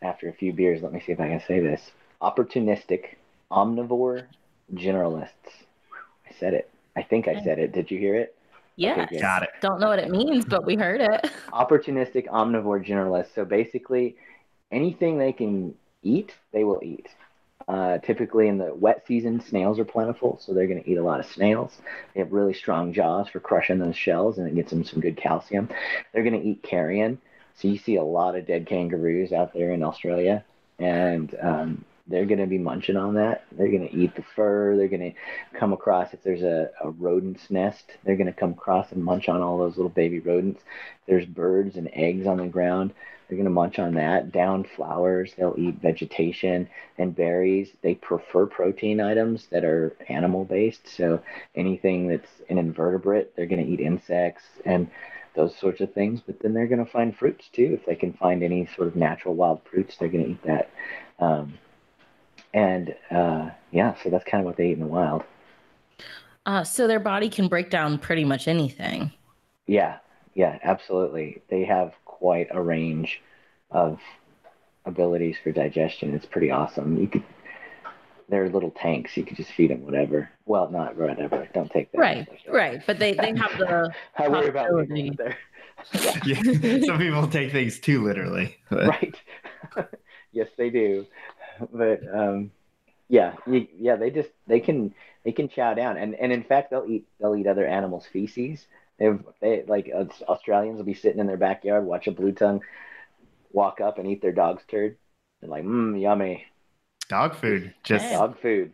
After a few beers, let me see if I can say this: opportunistic, omnivore generalists. I said it. I think I said it. Did you hear it? Yeah. Okay, Got it. Don't know what it means, but we heard it. Opportunistic omnivore generalists. So basically, anything they can eat, they will eat. Uh, typically in the wet season, snails are plentiful, so they're going to eat a lot of snails. They have really strong jaws for crushing those shells, and it gets them some good calcium. They're going to eat carrion, so you see a lot of dead kangaroos out there in Australia, and um, they're going to be munching on that. They're going to eat the fur. They're going to come across, if there's a, a rodent's nest, they're going to come across and munch on all those little baby rodents. There's birds and eggs on the ground. They're going to munch on that. Down flowers, they'll eat vegetation and berries. They prefer protein items that are animal based. So anything that's an invertebrate, they're going to eat insects and those sorts of things. But then they're going to find fruits too. If they can find any sort of natural wild fruits, they're going to eat that. Um, and uh, yeah, so that's kind of what they eat in the wild. Uh, so their body can break down pretty much anything. Yeah, yeah, absolutely. They have quite a range of abilities for digestion. It's pretty awesome. You could, they're little tanks. You could just feed them whatever. Well, not whatever. Don't take that. Right, right. But they they have the. I worry about there. Yeah. yeah. Some people take things too literally. But. Right. yes, they do. but um, yeah, you, yeah, they just they can they can chow down, and and in fact they'll eat they'll eat other animals' feces. They've they like uh, Australians will be sitting in their backyard, watch a blue tongue walk up and eat their dog's turd. They're like, mmm, yummy. Dog food, just dog food,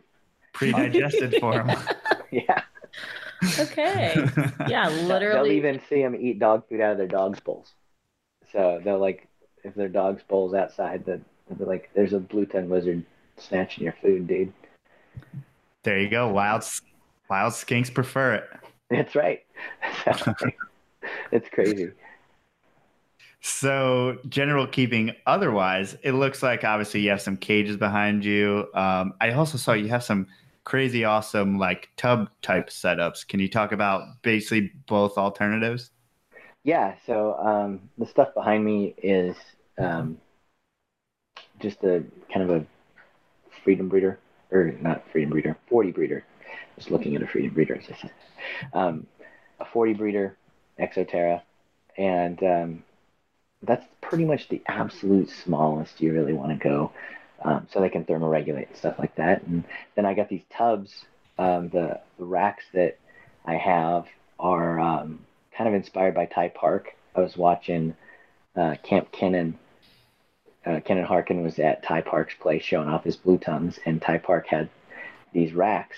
pre-digested for them. yeah. Okay. Yeah, literally. They'll even see them eat dog food out of their dog's bowls. So they'll like, if their dog's bowl's outside, the I'd be like, "There's a blue tongue lizard snatching your food, dude." There you go. Wild, wild skinks prefer it. That's right. it's crazy. So, general keeping otherwise, it looks like obviously you have some cages behind you. Um, I also saw you have some crazy awesome like tub type setups. Can you talk about basically both alternatives? Yeah. So, um, the stuff behind me is um, just a kind of a freedom breeder, or not freedom breeder, 40 breeder. Just looking at a freedom breeder, as I said. Um, a 40 breeder, Exo Terra, and um, that's pretty much the absolute smallest you really want to go. Um, so they can thermoregulate and stuff like that. And then I got these tubs. Um, the, the racks that I have are um, kind of inspired by Ty Park. I was watching uh, Kamp Kenan uh, Harkin was at Ty Park's place showing off his blue tongues, and Ty Park had these racks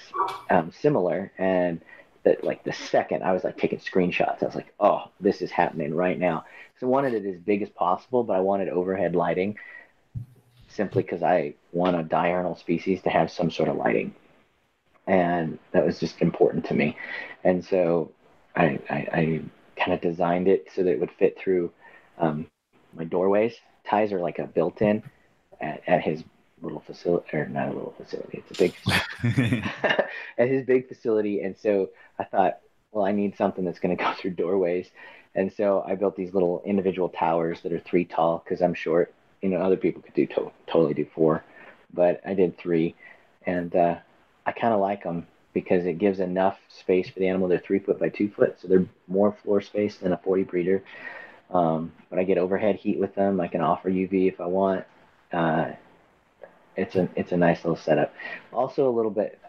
um, similar. And that, like the second I was like taking screenshots, I was like, oh, this is happening right now. So I wanted it as big as possible, but I wanted overhead lighting simply because I want a diurnal species to have some sort of lighting. And that was just important to me. And so I, I, I kind of designed it so that it would fit through um, my doorways Ty's are like a built-in at, at his little facility, or not a little facility. It's a big at his big facility, and so I thought, well, I need something that's going to go through doorways, and so I built these little individual towers that are three tall because I'm short. You know, other people could do to- totally do four, but I did three, and uh, I kind of like them because it gives enough space for the animal. They're three foot by two foot, so they're more floor space than a 40 breeder. Um, but I get overhead heat with them. I can offer UV if I want. Uh, it's a it's a nice little setup. Also a little bit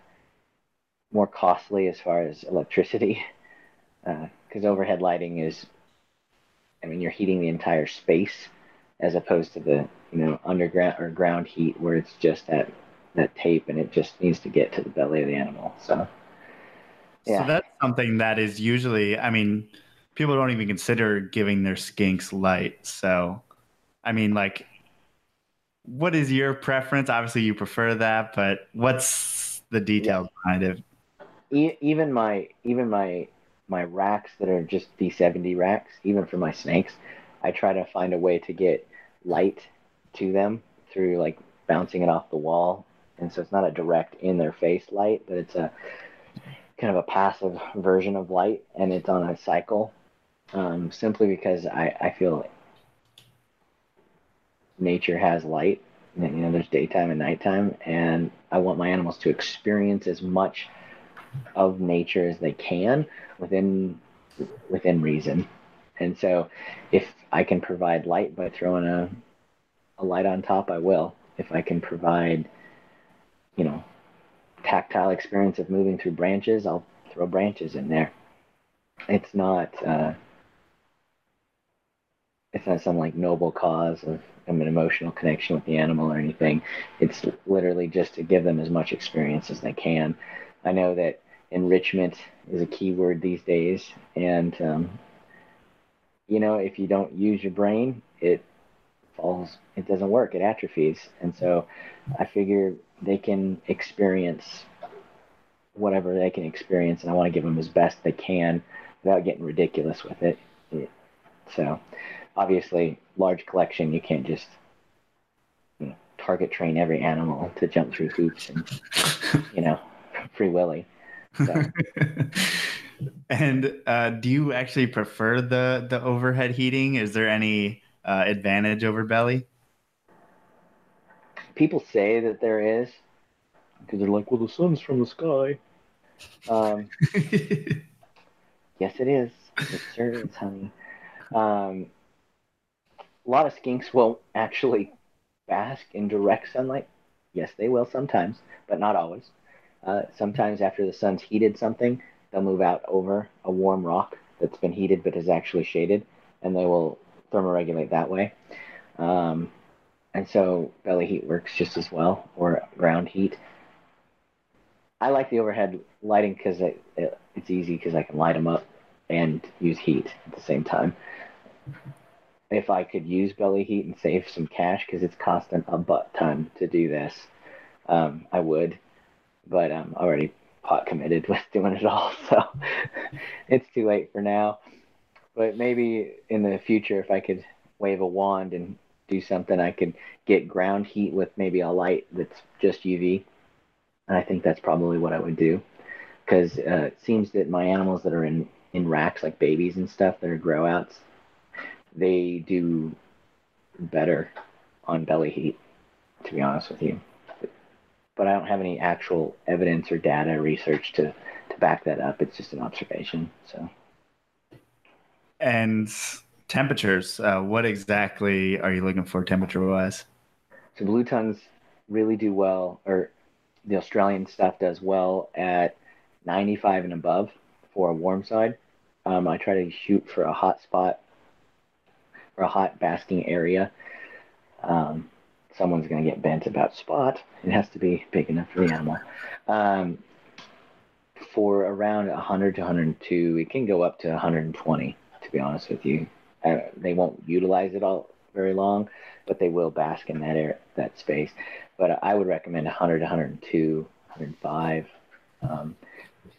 more costly as far as electricity, because uh, overhead lighting is, I mean, you're heating the entire space as opposed to the you know, underground or ground heat where it's just that that tape and it just needs to get to the belly of the animal. So, yeah. So that's something that is usually, I mean, people don't even consider giving their skinks light. So, I mean, like, what is your preference? Obviously, you prefer that, but what's the detail yeah. behind it? even my even my my racks that are just D70 racks, even for my snakes, I try to find a way to get light to them through like bouncing it off the wall. And so it's not a direct in their face light, but it's a kind of a passive version of light and it's on a cycle um, simply because I, I feel nature has light. You know, there's daytime and nighttime, and I want my animals to experience as much of nature as they can within within reason. And so, if I can provide light by throwing a a light on top, I will. If I can provide, you know, tactile experience of moving through branches, I'll throw branches in there. It's not uh, it's not some like noble cause of an emotional connection with the animal or anything. It's literally just to give them as much experience as they can. I know that enrichment is a key word these days, and um, you know if you don't use your brain, it falls. It doesn't work. It atrophies, and so I figure they can experience whatever they can experience, and I want to give them as best they can without getting ridiculous with it. it so obviously, large collection, you can't just you know, target train every animal to jump through hoops and you know free willy. So. and uh, do you actually prefer the the overhead heating? Is there any uh, advantage over belly? People say that there is because they're like, "Well, the sun's from the sky." Um, yes, it is. It sure is, honey. Um, a lot of skinks won't actually bask in direct sunlight. Yes, they will sometimes, but not always. Uh, sometimes after the sun's heated something, they'll move out over a warm rock that's been heated but is actually shaded, and they will thermoregulate that way. Um, and so belly heat works just as well, or ground heat. I like the overhead lighting because it, it, it's easy because I can light them up and use heat at the same time if I could use belly heat and save some cash because it's costing a butt ton to do this, um, I would. But I'm already pot committed with doing it all, so it's too late for now. But maybe in the future, if I could wave a wand and do something, I could get ground heat with maybe a light that's just UV. And I think that's probably what I would do because uh, it seems that my animals that are in in racks like babies and stuff that are grow outs they do better on belly heat, to be honest with you. But I don't have any actual evidence or data research to, to back that up. It's just an observation. So. And temperatures, uh, what exactly are you looking for temperature wise? So blue tongues really do well, or the Australian stuff does well at 95 and above for a warm side. Um, I try to shoot for a hot spot or a hot basking area. Um, someone's going to get bent about spot. It has to be big enough for the animal. Um, for around 100 to 102, it can go up to 120. To be honest with you, uh, they won't utilize it all very long, but they will bask in that air, that space. But I would recommend 100 to 102, 105. Um,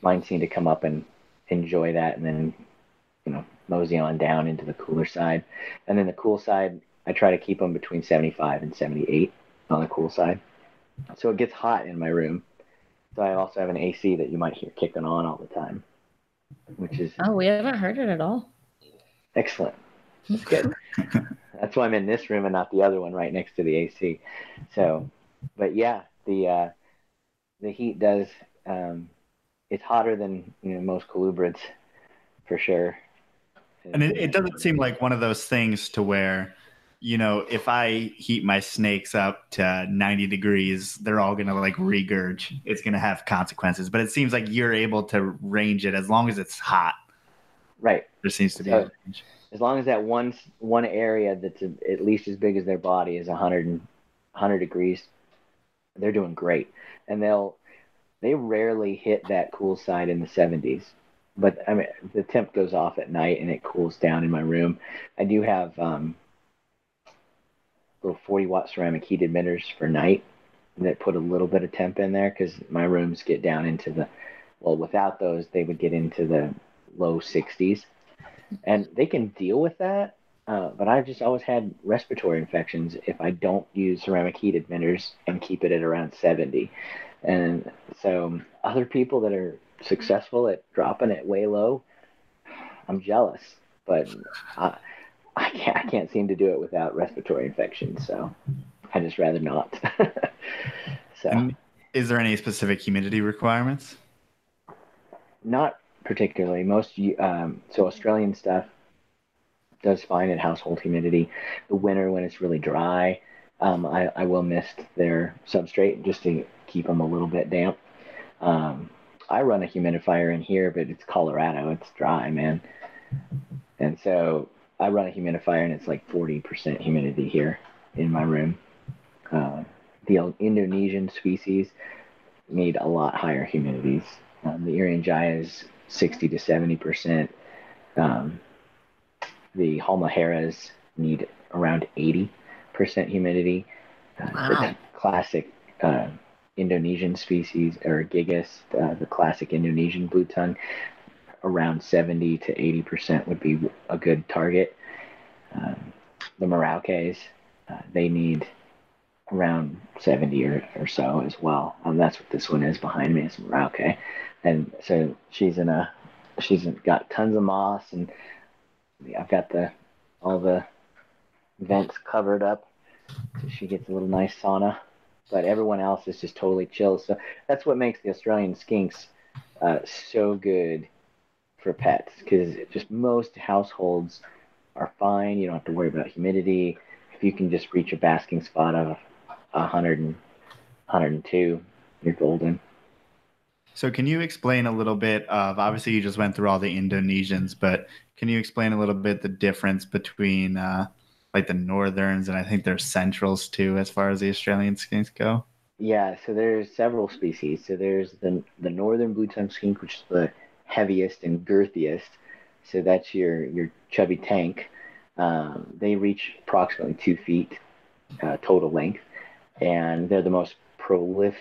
mine seem to come up and enjoy that, and then you know mosey on down into the cooler side. And then the cool side, I try to keep them between 75 and 78 on the cool side. So it gets hot in my room. So I also have an AC that you might hear kicking on all the time, which is. Oh, we haven't heard it at all. Excellent. That's good. That's why I'm in this room and not the other one right next to the AC. So, but yeah, the uh, the heat does. Um, it's hotter than you know most colubrids, for sure. And it, it doesn't seem like one of those things to where, you know, if I heat my snakes up to 90 degrees, they're all going to like regurge. It's going to have consequences. But it seems like you're able to range it as long as it's hot. Right. There seems to be So- a range. As long as that one one area that's a, at least as big as their body is 100 and 100 degrees, they're doing great. And they'll they rarely hit that cool side in the 70s. But I mean, the temp goes off at night and it cools down in my room. I do have um, little 40 watt ceramic heat emitters for night that put a little bit of temp in there because my rooms get down into the well without those they would get into the low 60s and they can deal with that uh, but i've just always had respiratory infections if i don't use ceramic heat emitters and keep it at around 70 and so other people that are successful at dropping it way low i'm jealous but I, I can't I can't seem to do it without respiratory infection. so I just rather not. so And is there any specific humidity requirements? not particularly. Most um, so Australian stuff does fine at household humidity. The winter when it's really dry, um, I, I will mist their substrate just to keep them a little bit damp. Um, I run a humidifier in here, but it's Colorado. It's dry, man. And so I run a humidifier, and it's like 40% humidity here in my room. Uh, the Indonesian species need a lot higher humidities. Um, the Irian Jaya is 60 to 70%. Um, the Halmaheras need around 80% humidity. Uh, Wow. classic uh, Indonesian species, or Gigas, uh, the classic Indonesian blue tongue, around 70 to 80% would be a good target. Um, the Meraukes, uh, they need around 70 or, or so as well. Um, that's what this one is behind me. It's Merauke. And so she's in a, she's got tons of moss and I've got the, all the vents covered up. So she gets a little nice sauna, but everyone else is just totally chill. So that's what makes the Australian skinks uh, so good for pets because just most households are fine. You don't have to worry about humidity. If you can just reach a basking spot of 100 and 102, you're golden. So, can you explain a little bit of obviously you just went through all the Indonesians, but can you explain a little bit the difference between uh, like the northerns and I think there's centrals too, as far as the Australian skinks go? Yeah, so there's several species. So there's the the northern blue tongue skink, which is the heaviest and girthiest. So that's your your chubby tank. Um, they reach approximately two feet uh, total length, and they're the most prolif,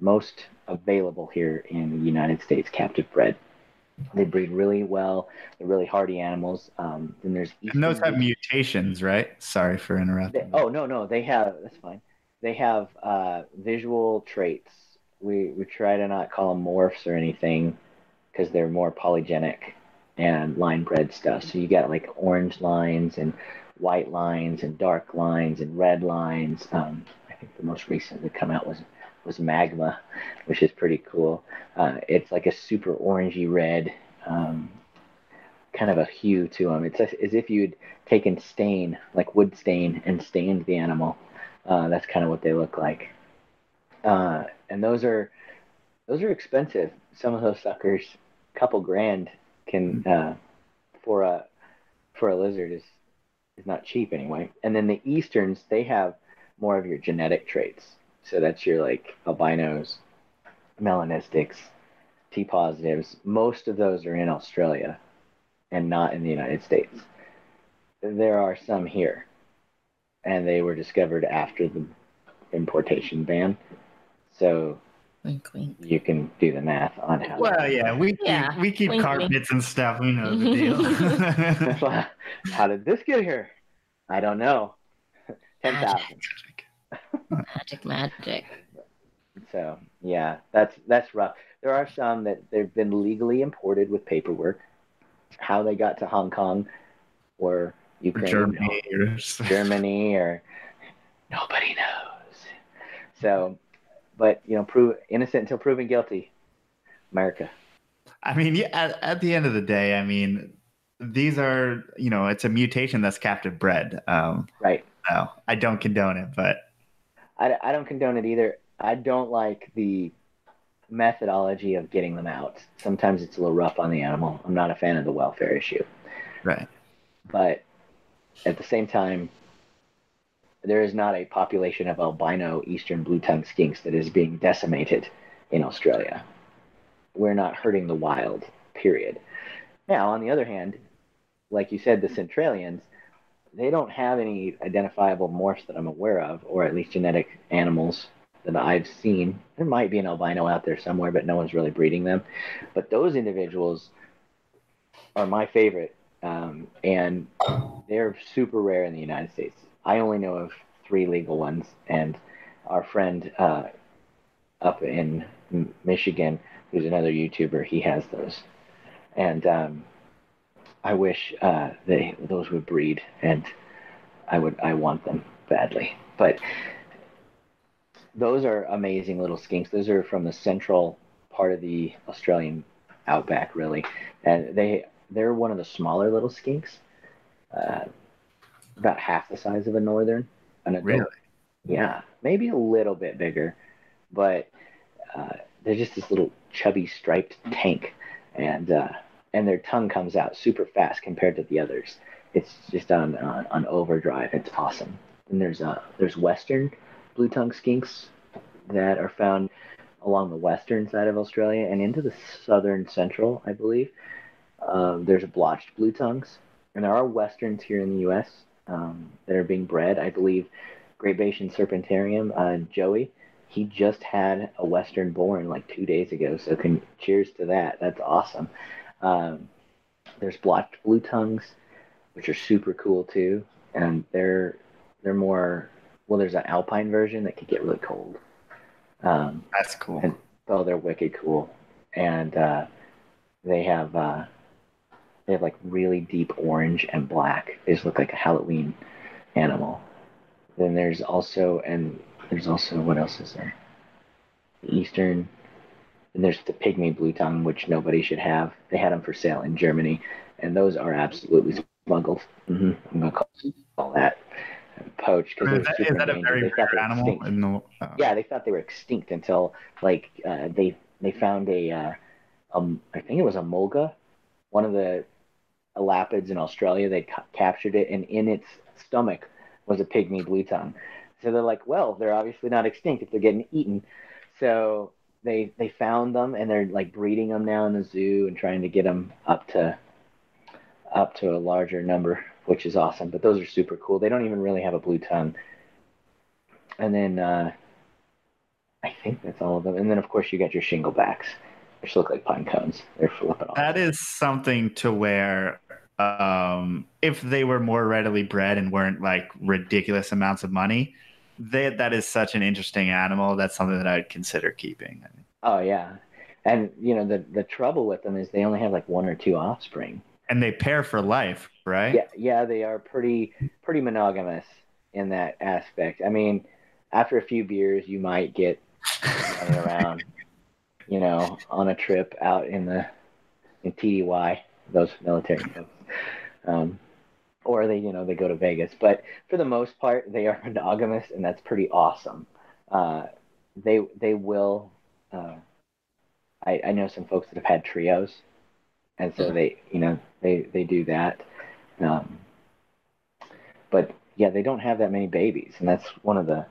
most available here in the United States, captive bred. They breed really well. They're really hardy animals. Um, then there's And those have mutations, right? Sorry for They, interrupting. oh no, no, they have. That's fine. They have uh, visual traits. We we try to not call them morphs or anything because they're more polygenic and line bred stuff. So you got like orange lines and white lines and dark lines and red lines. Um, I think the most recent that come out was was magma, which is pretty cool. Uh, it's like a super orangey red. Um, kind of a hue to them. It's as, as if you'd taken stain, like wood stain, and stained the animal. Uh, that's kind of what they look like. Uh, and those are those are expensive. Some of those suckers, a couple grand, can uh, for a for a lizard is is not cheap anyway. And then the easterns, they have more of your genetic traits. So that's your like albinos, melanistics, T positives. Most of those are in Australia and not in the United States. There are some here, and they were discovered after the importation ban. So Wink, wink. you can do the math on how. Well, yeah, we Yeah, we keep wink, wink. carpets and stuff. We know the deal. how did this get here? I don't know. Ten thousand. Magic, magic. So yeah, that's that's rough. There are some that they've been legally imported with paperwork. How they got to Hong Kong or Ukraine, Germany. or- Germany, or nobody knows. So, but you know, prove innocent until proven guilty. America. I mean, yeah. At, at the end of the day, I mean, these are you know, it's a mutation that's captive bred. Um, Right. no, I don't condone it, but I, I don't condone it either. I don't like the methodology of getting them out. Sometimes it's a little rough on the animal. I'm not a fan of the welfare issue. Right. But at the same time, there is not a population of albino eastern blue tongue skinks that is being decimated in Australia. We're not hurting the wild, period. Now, on the other hand, like you said, the Centralians, they don't have any identifiable morphs that I'm aware of, or at least genetic animals that I've seen. There might be an albino out there somewhere, but no one's really breeding them. But those individuals are my favorite, um, and they're super rare in the United States. I only know of three legal ones, and our friend uh, up in Michigan, who's another YouTuber, he has those. And um, I wish uh, they those would breed, and I would I want them badly. But those are amazing little skinks. Those are from the central part of the Australian outback, really, and they they're one of the smaller little skinks, uh, about half the size of a northern. An adult. Really? Yeah, maybe a little bit bigger, but uh, they're just this little chubby striped tank, and uh, and their tongue comes out super fast compared to the others. It's just on on, on overdrive. It's awesome. And there's uh there's western blue tongue skinks that are found along the western side of Australia and into the southern central, I believe. Um, there's blotched blue tongues, and there are westerns here in the U.S. Um, that are being bred. I believe Great Basin Serpentarium, uh, Joey, he just had a western born like two days ago. So can cheers to that. That's awesome. Um, there's blotched blue tongues, which are super cool too, and they're they're more well. There's an alpine version that could get really cold. Um, That's cool. and oh, they're wicked cool, and uh, they have uh, they have like really deep orange and black. They just look like a Halloween animal. Then there's also and there's also what else is there? Eastern. And there's the pygmy blue tongue, which nobody should have. They had them for sale in Germany, and those are absolutely smuggled. hmm I'm gonna call, call that poached because Is that, is that a very rare animal? The, uh, yeah, they thought they were extinct until like uh, they they found a uh, um I think it was a mulga, one of the elapids in Australia. They ca- captured it, and in its stomach was a pygmy blue tongue. So they're like, well, they're obviously not extinct if they're getting eaten. So they they found them, and they're like breeding them now in the zoo and trying to get them up to up to a larger number, which is awesome. But those are super cool. They don't even really have a blue tongue. And then uh, I think that's all of them. And then of course you got your shinglebacks, which look like pine cones. They're flipping off. That is something to where um, if they were more readily bred and weren't like ridiculous amounts of money, they, that is such an interesting animal. That's something that I'd consider keeping. Oh yeah, and you know the the trouble with them is they only have like one or two offspring. And they pair for life, right? Yeah, yeah, they are pretty pretty monogamous in that aspect. I mean, after a few beers, you might get running around, you know, on a trip out in the in TDY, those military. Um, or they, you know, they go to Vegas. But for the most part, they are monogamous, and that's pretty awesome. Uh, they they will. Uh, I, I know some folks that have had trios, and so they, you know, they they do that. Um, but yeah, they don't have that many babies, and that's one of the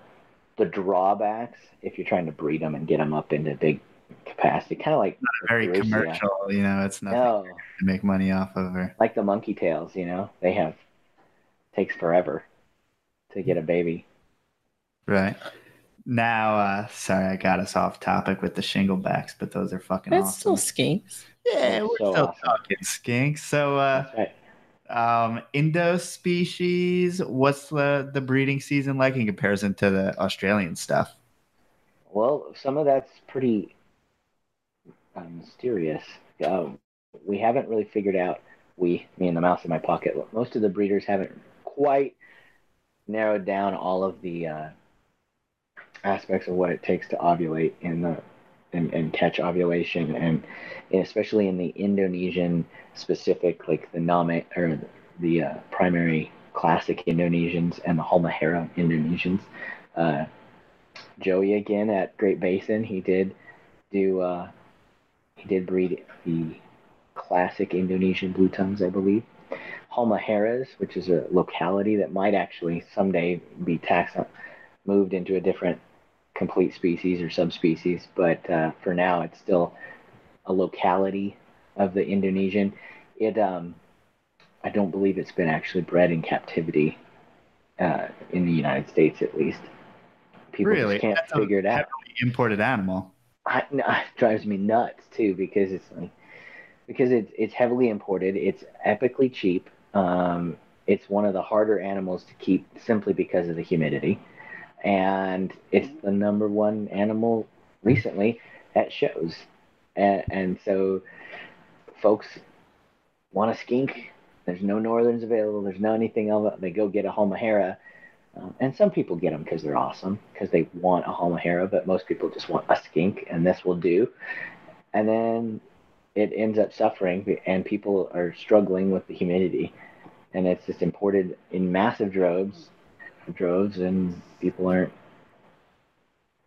the drawbacks if you're trying to breed them and get them up into big capacity. Kind of like Very Russia. commercial, you know. It's nothing no, to make money off of. Or like the monkey tails, you know, they have takes forever to get a baby. right now, uh, sorry, I got us off topic with the shinglebacks, but those are fucking It's awesome. still skinks. yeah, we're so still awesome. talking skinks. So, uh, right. um indo species what's the the breeding season like in comparison to the australian stuff Well, some of that's pretty uh, mysterious. Um, we haven't really figured out. We, me and the mouse in my pocket. Most of the breeders haven't quite narrowed down all of the uh, aspects of what it takes to ovulate in the and, and catch ovulation, and, and especially in the Indonesian specific, like the Name or the uh, primary classic Indonesians and the Halmahera Indonesians. Uh, Joey again at Great Basin. He did do. Uh, he did breed the classic Indonesian blue tongues, I believe. Halmaheras, which is a locality that might actually someday be taxed, moved into a different complete species or subspecies, but uh, for now it's still a locality of the Indonesian. It, um, I don't believe it's been actually bred in captivity uh, in the United States, at least. People really? just can't That's figure it a out. heavily imported animal. I, no, it drives me nuts too because it's like because it's it's heavily imported. It's epically cheap. Um, it's one of the harder animals to keep simply because of the humidity, and it's the number one animal recently at shows, and, and so folks want a skink. There's no northerns available. There's no anything it. They go get a Halmahera. Um, and some people get them because they're awesome, because they want a Halmahera, but most people just want a skink, and this will do. And then it ends up suffering, and people are struggling with the humidity. And it's just imported in massive droves, droves, and people aren't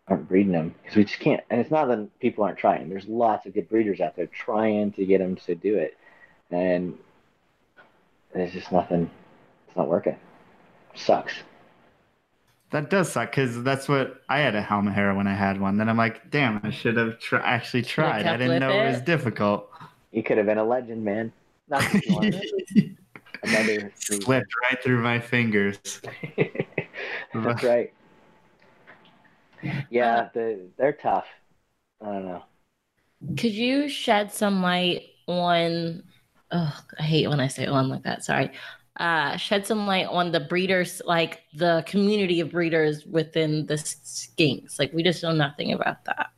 aren't breeding them because we just can't. And it's not that people aren't trying. There's lots of good breeders out there trying to get them to do it, and there's just nothing. It's not working. Sucks. That does suck because that's what I had a Halmahera when I had one. Then I'm like, damn, I should have tr- actually tried. I didn't know it was difficult. You could have been a legend, man. Not that you wanted. Another Slipped right through my fingers. That's right. Yeah, uh, the, they're tough. I don't know. Could you shed some light on? Oh, I hate when I say on like that. Sorry. Uh, shed some light on the breeders, like the community of breeders within the skinks. Like we just know nothing about that.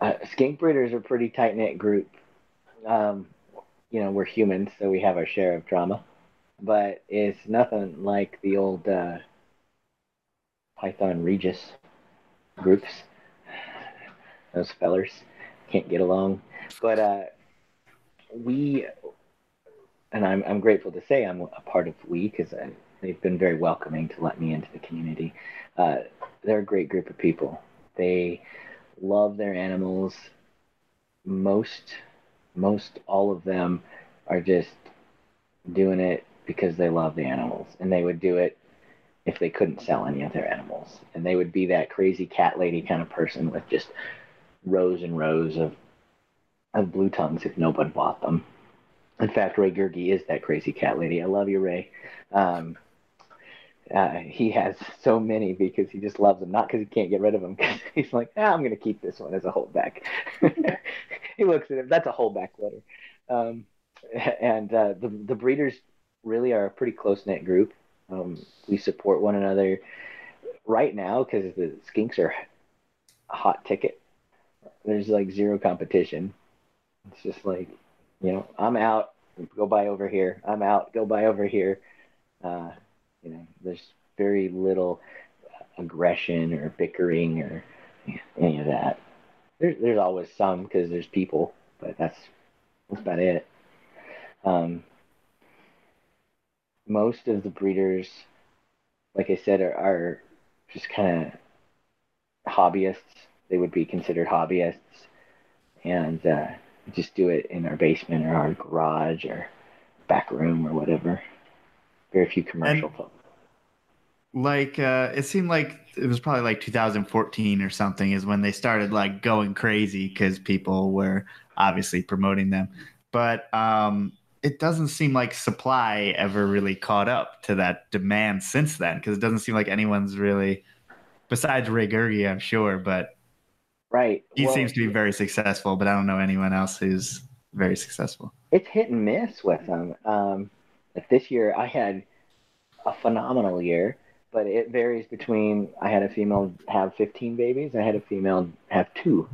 Uh, skink breeders are a pretty tight knit group. Um, you know, we're humans, so we have our share of drama, but it's nothing like the old uh, Python regius groups. Those fellers can't get along, but uh, we, and I'm I'm grateful to say I'm a part of we because they've been very welcoming to let me into the community. Uh, they're a great group of people. They love their animals. Most, most all of them are just doing it because they love the animals, and they would do it if they couldn't sell any of their animals. And they would be that crazy cat lady kind of person with just rows and rows of of blue tongues if nobody bought them. In fact, Ray Gerge is that crazy cat lady. I love you, Ray. Um, uh, he has so many because he just loves them, not because he can't get rid of them. He's like, ah, I'm going to keep this one as a holdback. he looks at him. That's a holdback litter. Um, and uh, the the breeders really are a pretty close knit group. Um, we support one another right now because the skinks are a hot ticket. There's like zero competition. It's just like, you know, I'm out. Go buy over here. I'm out. Go buy over here. Uh, you know, there's very little aggression or bickering or any of that. There's there's always some because there's people, but that's that's about it. Um, most of the breeders, like I said, are, are just kind of hobbyists. They would be considered hobbyists, and uh, just do it in our basement or our garage or back room or whatever. Very few commercial And- folks. like uh it seemed like it was probably like 2014 or something is when they started like going crazy because people were obviously promoting them but um it doesn't seem like supply ever really caught up to that demand since then because it doesn't seem like anyone's really besides ray Gerge, i'm sure but Right. he Well, seems to be very successful but i don't know anyone else who's very successful it's hit and miss with them. Um, like this year, I had a phenomenal year, but it varies between. I had a female have 15 babies. I had a female have two.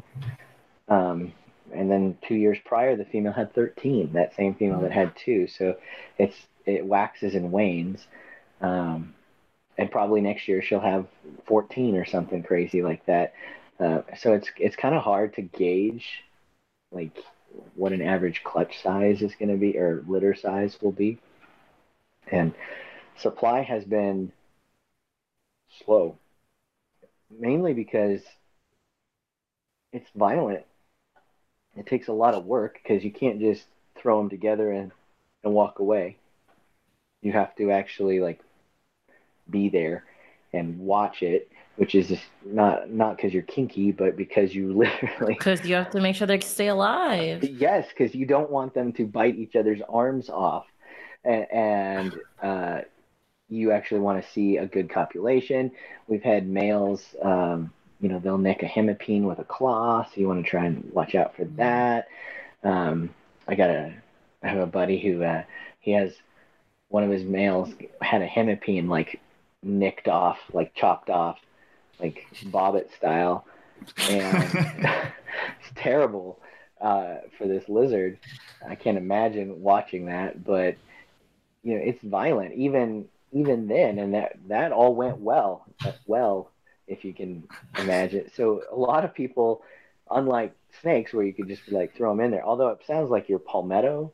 Um, and then two years prior, the female had 13. That same female that had two. So it's it waxes and wanes. Um, and probably next year she'll have 14 or something crazy like that. Uh, so it's it's kind of hard to gauge, like what an average clutch size is going to be or litter size will be. And supply has been slow, mainly because it's violent. It takes a lot of work because you can't just throw them together and and walk away. You have to actually like be there and watch it, which is just not not because you're kinky, but because you literally because you have to make sure they stay alive. Yes, because you don't want them to bite each other's arms off, and, and uh, you actually want to see a good copulation. We've had males, um, you know, they'll nick a hemipene with a claw, so you want to try and watch out for that. Um, I got a, I have a buddy who uh, he has one of his males had a hemipene like nicked off, like chopped off, like Bobbitt style, and it's terrible uh, for this lizard. I can't imagine watching that, but you know, it's violent. Even even then, and that that all went well, well, if you can imagine. So a lot of people, unlike snakes, where you could just like throw them in there. Although it sounds like your palmetto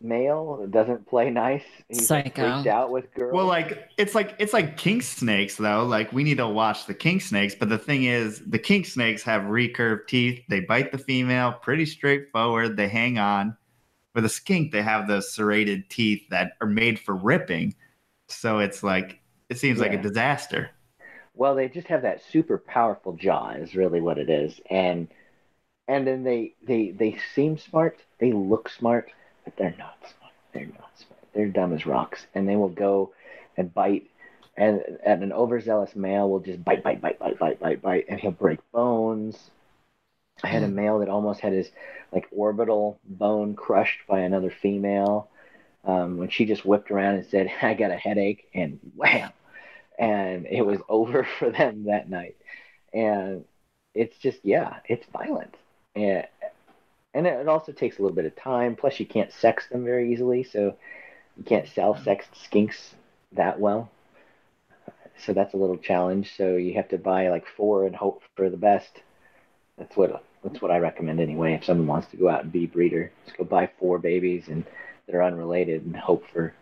male doesn't play nice. He's like, freaked out with girls. Well, like it's like it's like king snakes though. Like we need to watch the king snakes, but the thing is, the king snakes have recurved teeth. They bite the female pretty straightforward. They hang on. For the skink, they have the serrated teeth that are made for ripping. So it's like it seems yeah. like a disaster. Well, they just have that super powerful jaw is really what it is. And and then they they they seem smart, they look smart, but they're not smart. They're not smart. They're dumb as rocks. And they will go and bite and and an overzealous male will just bite, bite, bite, bite, bite, bite, bite, and he'll break bones. I had a hmm. male that almost had his like orbital bone crushed by another female um, when she just whipped around and said, I got a headache, and wham, and it was over for them that night. And it's just, yeah, it's violent. And, and it also takes a little bit of time. Plus, you can't sex them very easily, so you can't sell sex skinks that well. So that's a little challenge. So you have to buy like four and hope for the best. That's what that's what I recommend anyway. If someone wants to go out and be a breeder, just go buy four babies and that are unrelated and hope for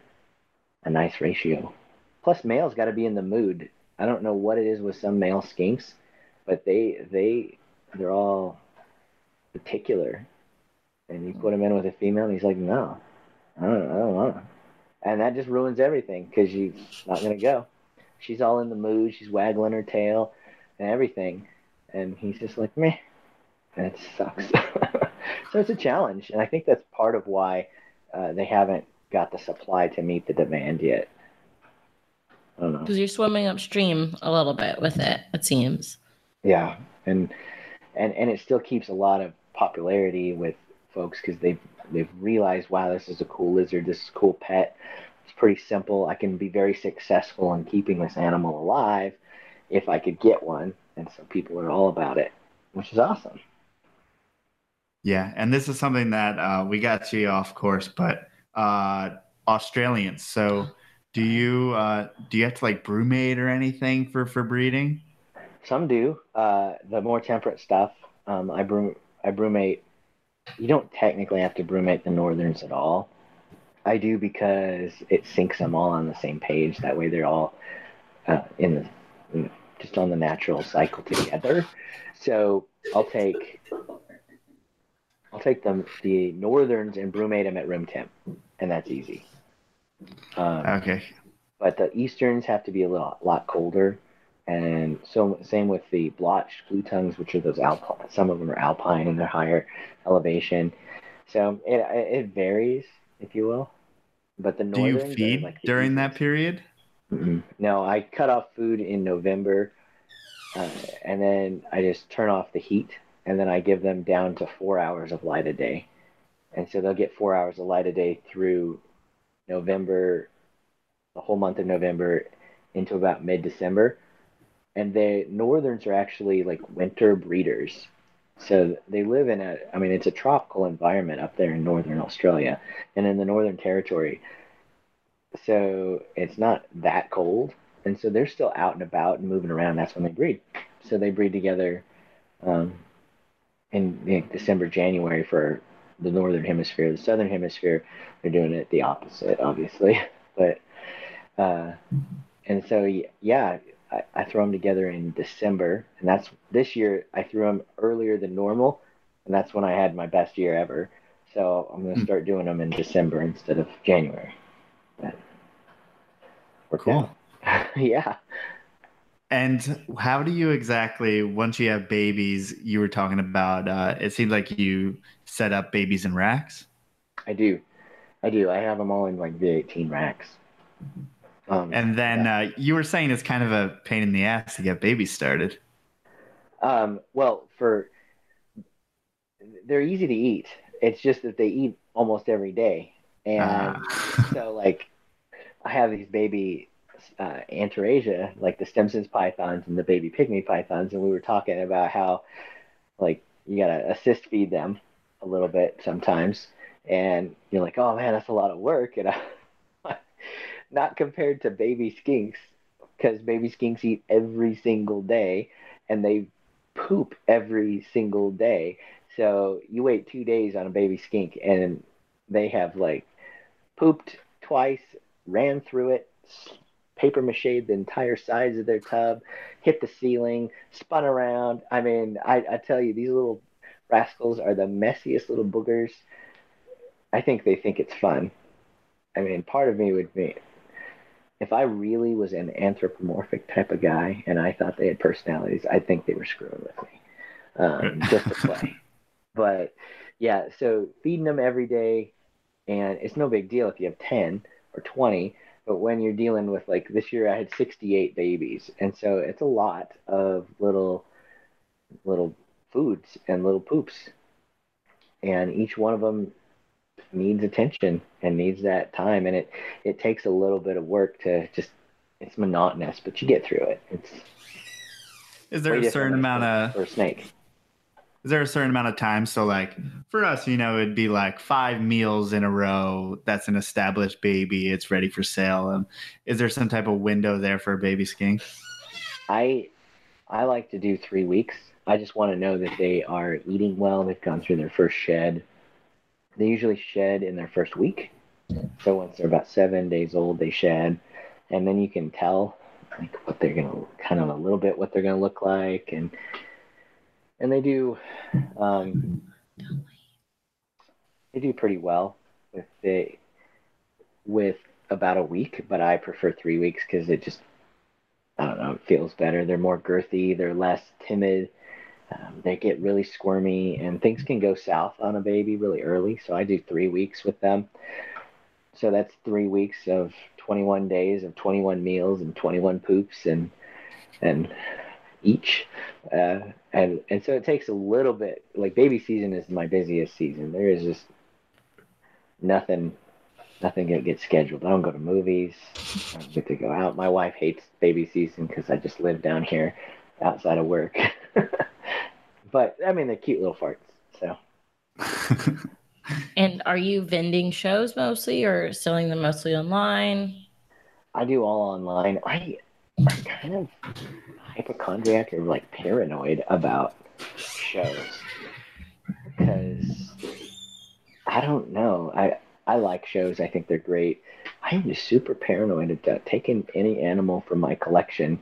a nice ratio. Plus, males got to be in the mood. I don't know what it is with some male skinks, but they they they're all particular. And you put him in with a female, and he's like, no, I don't, I don't want to. And that just ruins everything because she's not gonna go. She's all in the mood. She's waggling her tail and everything, and he's just like, meh. It sucks. so it's a challenge, and I think that's part of why uh, they haven't got the supply to meet the demand yet. I don't know. Because you're swimming upstream a little bit with it, it seems. Yeah, and and and it still keeps a lot of popularity with folks because they've they've realized, wow, this is a cool lizard, this is a cool pet. It's pretty simple. I can be very successful in keeping this animal alive if I could get one, and so people are all about it, which is awesome. Yeah, and this is something that uh, we got you off course, but uh, Australians. So, do you uh, do you have to like brumate or anything for for breeding? Some do. Uh, the more temperate stuff, um, I brew I brumate. You don't technically have to brumate the northerns at all. I do because it syncs them all on the same page. That way, they're all uh, in the you know, just on the natural cycle together. So I'll take I'll take them the northerns and brumate them at room temp, and that's easy. Um, okay. But the easterns have to be a lot, lot colder, and so same with the blotched blue tongues, which are those alpine. Some of them are alpine and they're higher elevation. So it it varies, if you will. But the northerns. Do you feed like during that period? Mm-hmm. No, I cut off food in November, uh, and then I just turn off the heat and then I give them down to four hours of light a day. And so they'll get four hours of light a day through November, the whole month of November into about mid December. And the northerns are actually like winter breeders. So they live in a, I mean, it's a tropical environment up there in northern Australia and in the Northern Territory. So it's not that cold. And so they're still out and about and moving around. That's when they breed. So they breed together um, in you know, December, January for the northern hemisphere. The southern hemisphere, they're doing it the opposite, obviously. But uh, and so yeah, I, I throw them together in December, and that's this year I threw them earlier than normal, and that's when I had my best year ever. So I'm gonna Hmm. start doing them in December instead of January. Worked Cool. yeah. And how do you exactly, once you have babies, you were talking about, uh, it seems like you set up babies in racks. I do. I do. I have them all in like V18 racks. Um, And then uh, you were saying it's kind of a pain in the ass to get babies started. um, well, for they're easy to eat. It's just that they eat almost every day, and Ah. so like I have these baby uh, Antaresia, like the Stimson's pythons and the baby pygmy pythons, and we were talking about how like you gotta assist feed them a little bit sometimes, and you're like, oh man, that's a lot of work, and I, not compared to baby skinks, because baby skinks eat every single day, and they poop every single day. So you wait two days on a baby skink, and they have like pooped twice, ran through it, paper mache the entire sides of their tub, hit the ceiling, spun around. I mean, I, I tell you, these little rascals are the messiest little boogers. I think they think it's fun. I mean, part of me would be if I really was an anthropomorphic type of guy and I thought they had personalities, I think they were screwing with me um, just to play. But yeah, so feeding them every day, and it's no big deal if you have 10 or 20. But when you're dealing with like this year, I had 68 babies, and so it's a lot of little, little foods and little poops, and each one of them needs attention and needs that time, and it it takes a little bit of work to just. It's monotonous, but you get through it. It's Is there a certain amount of for a snake. is there a certain amount of time? So like for us, you know, it'd be like five meals in a row. That's an established baby. It's ready for sale. Um, is there some type of window there for a baby skink? I I like to do three weeks. I just want to know that they are eating well. They've gone through their first shed. They usually shed in their first week. So once they're about seven days old, they shed, and then you can tell like what they're gonna kind of a little bit what they're gonna look like, and and they do um, they do pretty well with the with about a week, but I prefer three weeks because it just I don't know, it feels better. They're more girthy, they're less timid. Um, they get really squirmy, and things can go south on a baby really early. So I do three weeks with them. So that's three weeks of 21 days of 21 meals and 21 poops and and each. Uh, and and so it takes a little bit. Like baby season is my busiest season. There is just nothing nothing that gets scheduled. I don't go to movies. I don't get to go out. My wife hates baby season because I just live down here outside of work. but I mean, they're cute little farts. So And are you vending shows mostly or selling them mostly online? I do all online. I am kind of hypochondriac or like paranoid about shows because I don't know. I I like shows. I think they're great. I am just super paranoid about taking any animal from my collection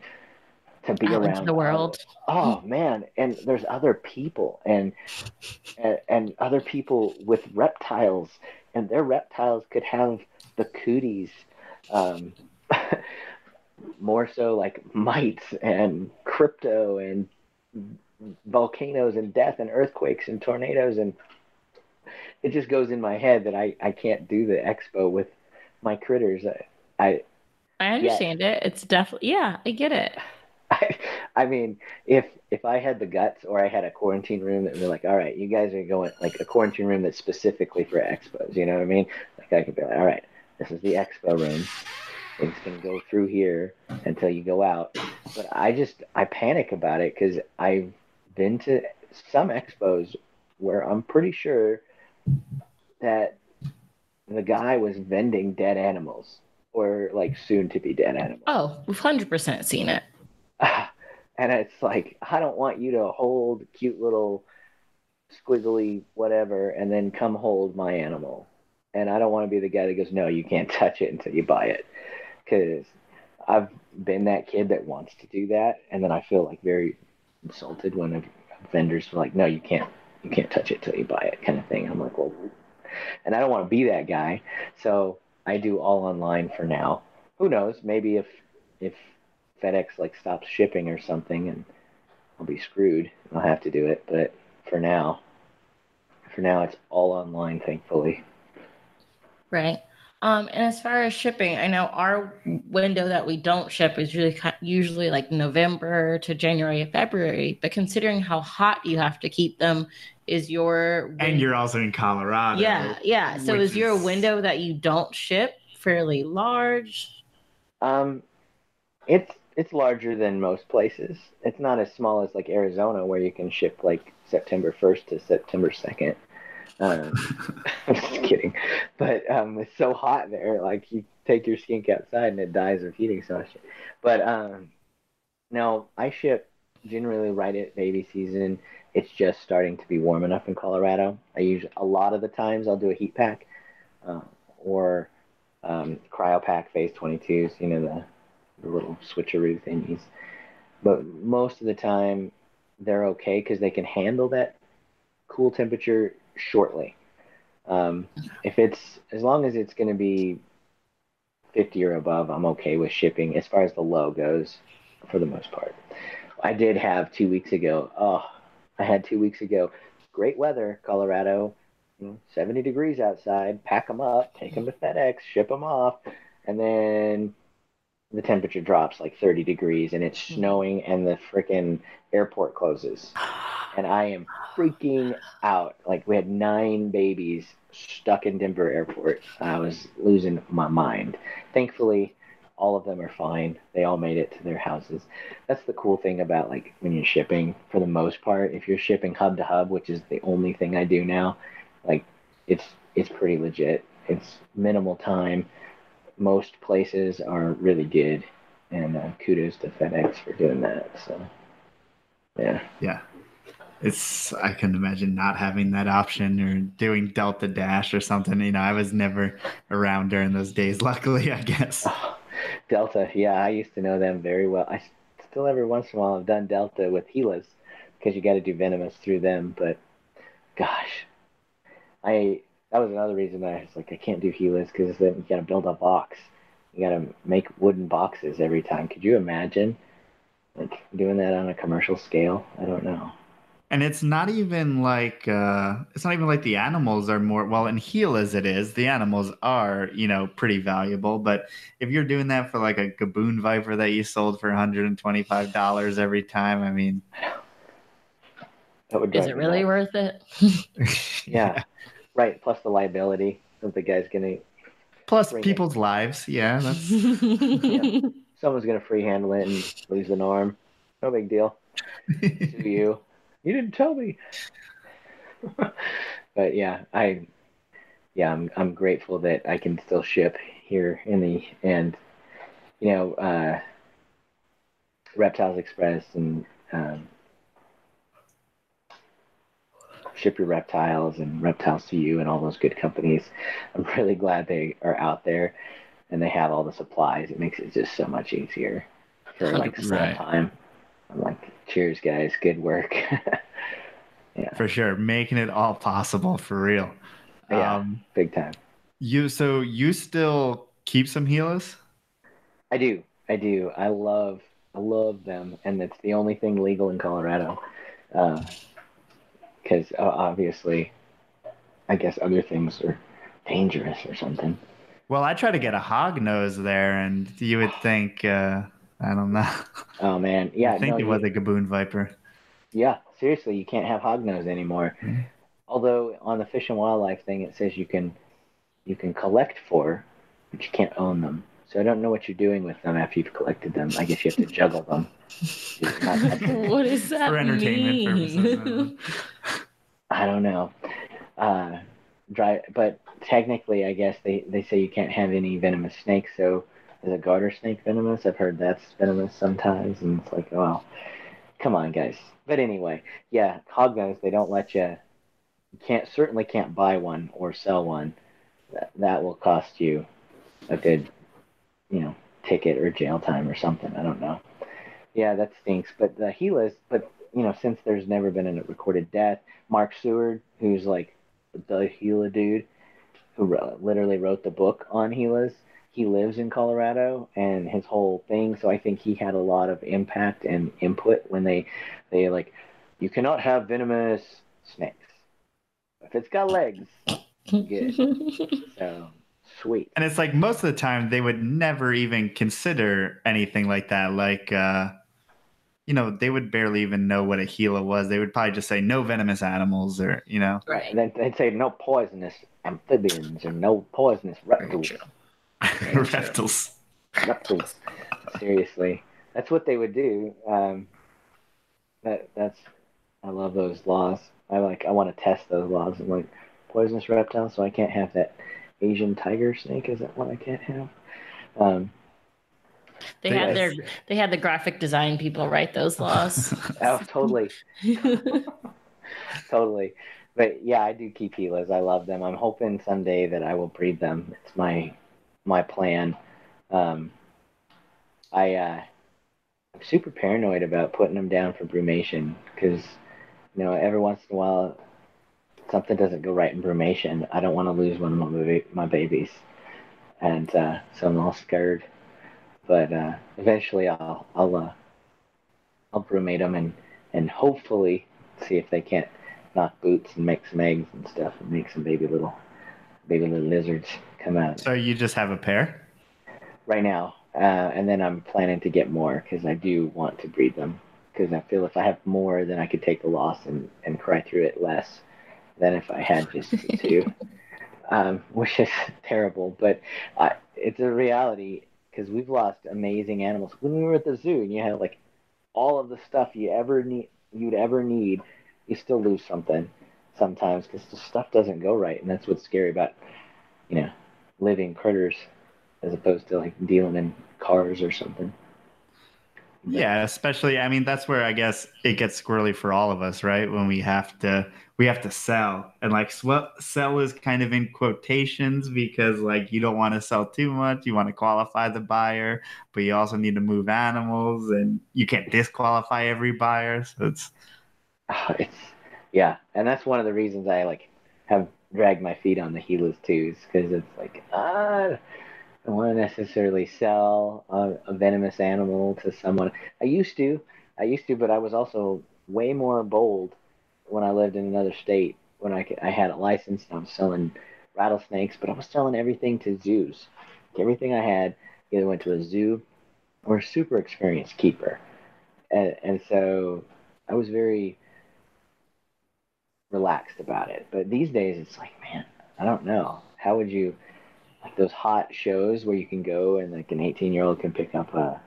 to be Out around the world. Oh man, and there's other people and, and and other people with reptiles, and their reptiles could have the cooties, um, more so like mites and crypto and volcanoes and death and earthquakes and tornadoes and it just goes in my head that I I can't do the expo with my critters. I, I I understand it. It's definitely yeah, I get it. I, mean, if if I had the guts or I had a quarantine room and were like, all right, you guys are going like a quarantine room that's specifically for expos, you know what I mean? Like I could be like, all right, this is the expo room. It's gonna go through here until you go out. But I just I panic about it because I've been to some expos where I'm pretty sure that the guy was vending dead animals or like soon to be dead animals. Oh, we've hundred percent seen it. and it's like I don't want you to hold cute little squiggly whatever and then come hold my animal. And I don't want to be the guy that goes, no, you can't touch it until you buy it, because I've been that kid that wants to do that, and then I feel like very insulted when vendors are like, "No, you can't, you can't touch it till you buy it," kind of thing. I'm like, well, and I don't want to be that guy, so I do all online for now. Who knows? Maybe if if FedEx like stops shipping or something, and I'll be screwed. I'll have to do it. But for now, for now, it's all online, thankfully. Right. Um, and as far as shipping, I know our window that we don't ship is usually usually like November to January, February. But considering how hot you have to keep them, is your and you're also in Colorado. Yeah, yeah. So is, is your window that you don't ship fairly large? Um, it's it's larger than most places. It's not as small as like Arizona, where you can ship like September 1st to September 2nd. Um, I'm just kidding, but um, it's so hot there. Like you take your skink outside and it dies of heat exhaustion. But um, no, I ship generally right at baby season. It's just starting to be warm enough in Colorado. I use a lot of the times I'll do a heat pack uh, or um, cryo pack phase 22s. You know the little switcheroo thingies. But most of the time they're okay because they can handle that cool temperature shortly. Um, if it's as long as it's going to be 50 or above, I'm okay with shipping as far as the low goes for the most part. I did have two weeks ago. Oh, I had two weeks ago. Great weather, Colorado. 70 degrees outside. Pack them up, take them to FedEx, ship them off, and then the temperature drops like 30 degrees and it's hmm. snowing and the freaking airport closes. And I am freaking out. Like we had nine babies stuck in Denver airport. I was losing my mind. Thankfully, all of them are fine. They all made it to their houses. That's the cool thing about like when you're shipping for the most part. If you're shipping hub to hub, which is the only thing I do now, like it's it's pretty legit. It's minimal time most places are really good, and uh, kudos to FedEx for doing that. So, yeah, yeah, it's I can imagine not having that option or doing Delta Dash or something. You know, I was never around during those days. Luckily, I guess. Oh, Delta, yeah, I used to know them very well. I still every once in a while I've done Delta with Gilas because you got to do venomous through them. But gosh, I that was another reason that I was like, I can't do Gilas because then you got to build a box. You got to make wooden boxes every time. Could you imagine like doing that on a commercial scale? I don't know. And it's not even like uh, it's not even like the animals are more well in Gilas it is. The animals are you know pretty valuable, but if you're doing that for like a gaboon viper that you sold for 125 dollars every time, I mean, that would is it really worth it? yeah. Right, plus the liability of the guy's gonna. Plus people's it. lives, yeah. That's. yeah. Someone's gonna free handle it and lose an arm. No big deal. to you, you didn't tell me. but yeah, I, yeah, I'm I'm grateful that I can still ship here in the and, you know, uh, Reptiles Express and um, Ship Your Reptiles and Reptiles to You and all those good companies. I'm really glad they are out there and they have all the supplies. It makes it just so much easier for like some right. time. I'm like, cheers, guys. Good work. yeah. For sure. Making it all possible for real. Yeah, um, big time. You so you still keep some Gilas? I do. I do. I love I love them, and it's the only thing legal in Colorado. Uh, because uh, obviously, I guess other things are dangerous or something. Well, I try to get a hog nose there, and you would think, uh, I don't know. Oh man, yeah. I think no, it was a gaboon viper. Yeah, seriously, you can't have hog nose anymore. Mm-hmm. Although on the fish and wildlife thing, it says you can you can collect for, but you can't own them. So I don't know what you're doing with them after you've collected them. I guess you have to juggle them. what does that For entertainment mean? purposes. I don't know. Uh, dry, but technically, I guess they, they say you can't have any venomous snakes. So is a garter snake venomous? I've heard that's venomous sometimes, and it's like, well, come on, guys. But anyway, yeah, hognose they don't let you. You can't certainly can't buy one or sell one. That, that will cost you a good, you know, ticket or jail time or something. I don't know. Yeah, that stinks. But the Gilas, but you know, since there's never been a recorded death, Mark Seward, who's like the Gila dude, who literally wrote the book on Gilas, he lives in Colorado and his whole thing. So I think he had a lot of impact and input when they they like, you cannot have venomous snakes. If it's got legs, good. so sweet. And it's like most of the time they would never even consider anything like that. Like, uh, you know, they would barely even know what a Gila was. They would probably just say no venomous animals or, you know. Right. And then they'd say no poisonous amphibians or no poisonous reptiles. reptiles. Reptiles. Seriously. That's what they would do. Um, that that's I love those laws. I like I want to test those laws. I'm like poisonous reptiles, so I can't have that Asian tiger snake. Is that what I can't have? Um, they had their they had the graphic design people write those laws. oh, totally, totally. But yeah, I do keep Gilas. I love them. I'm hoping someday that I will breed them. It's my my plan. Um, I uh, I'm super paranoid about putting them down for brumation because you know every once in a while something doesn't go right in brumation. I don't want to lose one of my my babies, and uh, so I'm all scared. But uh, eventually, I'll I'll uh, I'll brumate them and and hopefully see if they can't knock boots and make some eggs and stuff and make some baby little baby little lizards come out. So you just have a pair? Right now. Uh, and then I'm planning to get more because I do want to breed them. Because I feel if I have more, then I could take the loss and, and cry through it less than if I had just two, um, which is terrible. But uh, it's a reality because we've lost amazing animals. When we were at the zoo and you had like all of the stuff you ever need, you'd ever need, you still lose something sometimes because the stuff doesn't go right, and that's what's scary about you know living critters as opposed to like dealing in cars or something. Yeah, especially I mean that's where I guess it gets squirrely for all of us, right? When we have to we have to sell and like sell is kind of in quotations because like you don't want to sell too much you want to qualify the buyer but you also need to move animals and you can't disqualify every buyer so it's it's yeah, and that's one of the reasons I like have dragged my feet on the Gilas too, because it's like ah, I don't want to necessarily sell a, a, venomous animal to someone. I used to, I used to, but I was also way more bold when I lived in another state. When I, I had a license, and I was selling rattlesnakes, but I was selling everything to zoos. Everything I had either went to a zoo or a super experienced keeper, and, and so I was very relaxed about it. But these days, it's like, man, I don't know. How would you like those hot shows where you can go and like an 18 year old can pick up a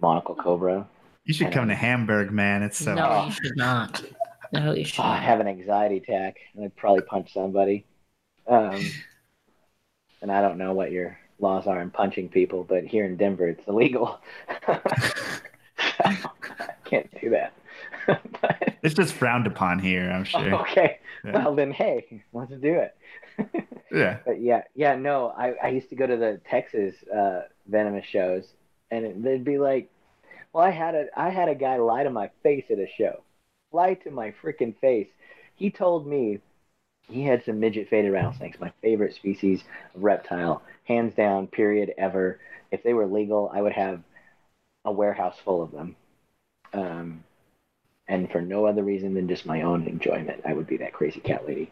monocle cobra? You should come to Hamburg, man. It's so. No, you should not. No, you should. Oh, I have an anxiety attack, and I'd probably punch somebody. Um, and I don't know what your laws are in punching people, but here in Denver, it's illegal. I can't do that. it's just frowned upon here, I'm sure. Okay. Yeah. Well, then, hey, let's do it. Yeah. But yeah, yeah, no, I, I used to go to the Texas uh, venomous shows, and it, they'd be like, well, I had a I had a guy lie to my face at a show, lie to my freaking face. He told me he had some midget faded rattlesnakes, my favorite species of reptile, hands down, period, ever. If they were legal, I would have a warehouse full of them. Um, and for no other reason than just my own enjoyment. I would be that crazy cat lady.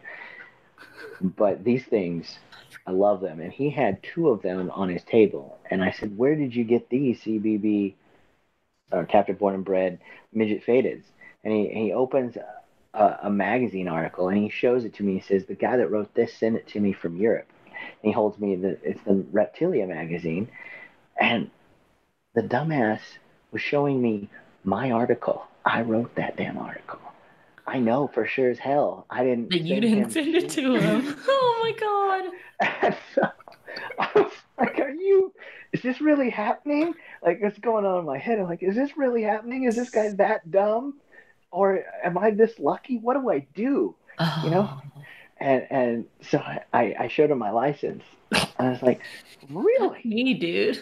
But these things, I love them. And he had two of them on his table. And I said, Where did you get these CBB or captive born and bred midget fadeds? And he, he opens a, a, magazine article and he shows it to me. He says, The guy that wrote this sent it to me from Europe. And he holds me the it's the Reptilia magazine. And the dumbass was showing me my article I wrote that damn article. I know for sure as hell. I didn't. But you didn't send it to him. oh my god. so, I was like, "Are you? Is this really happening? Like, what's going on in my head? I'm like, is this really happening? Is this guy that dumb, or am I this lucky? What do I do? Oh. You know? Oh. And and so I I showed him my license, I was like, really? Me, dude.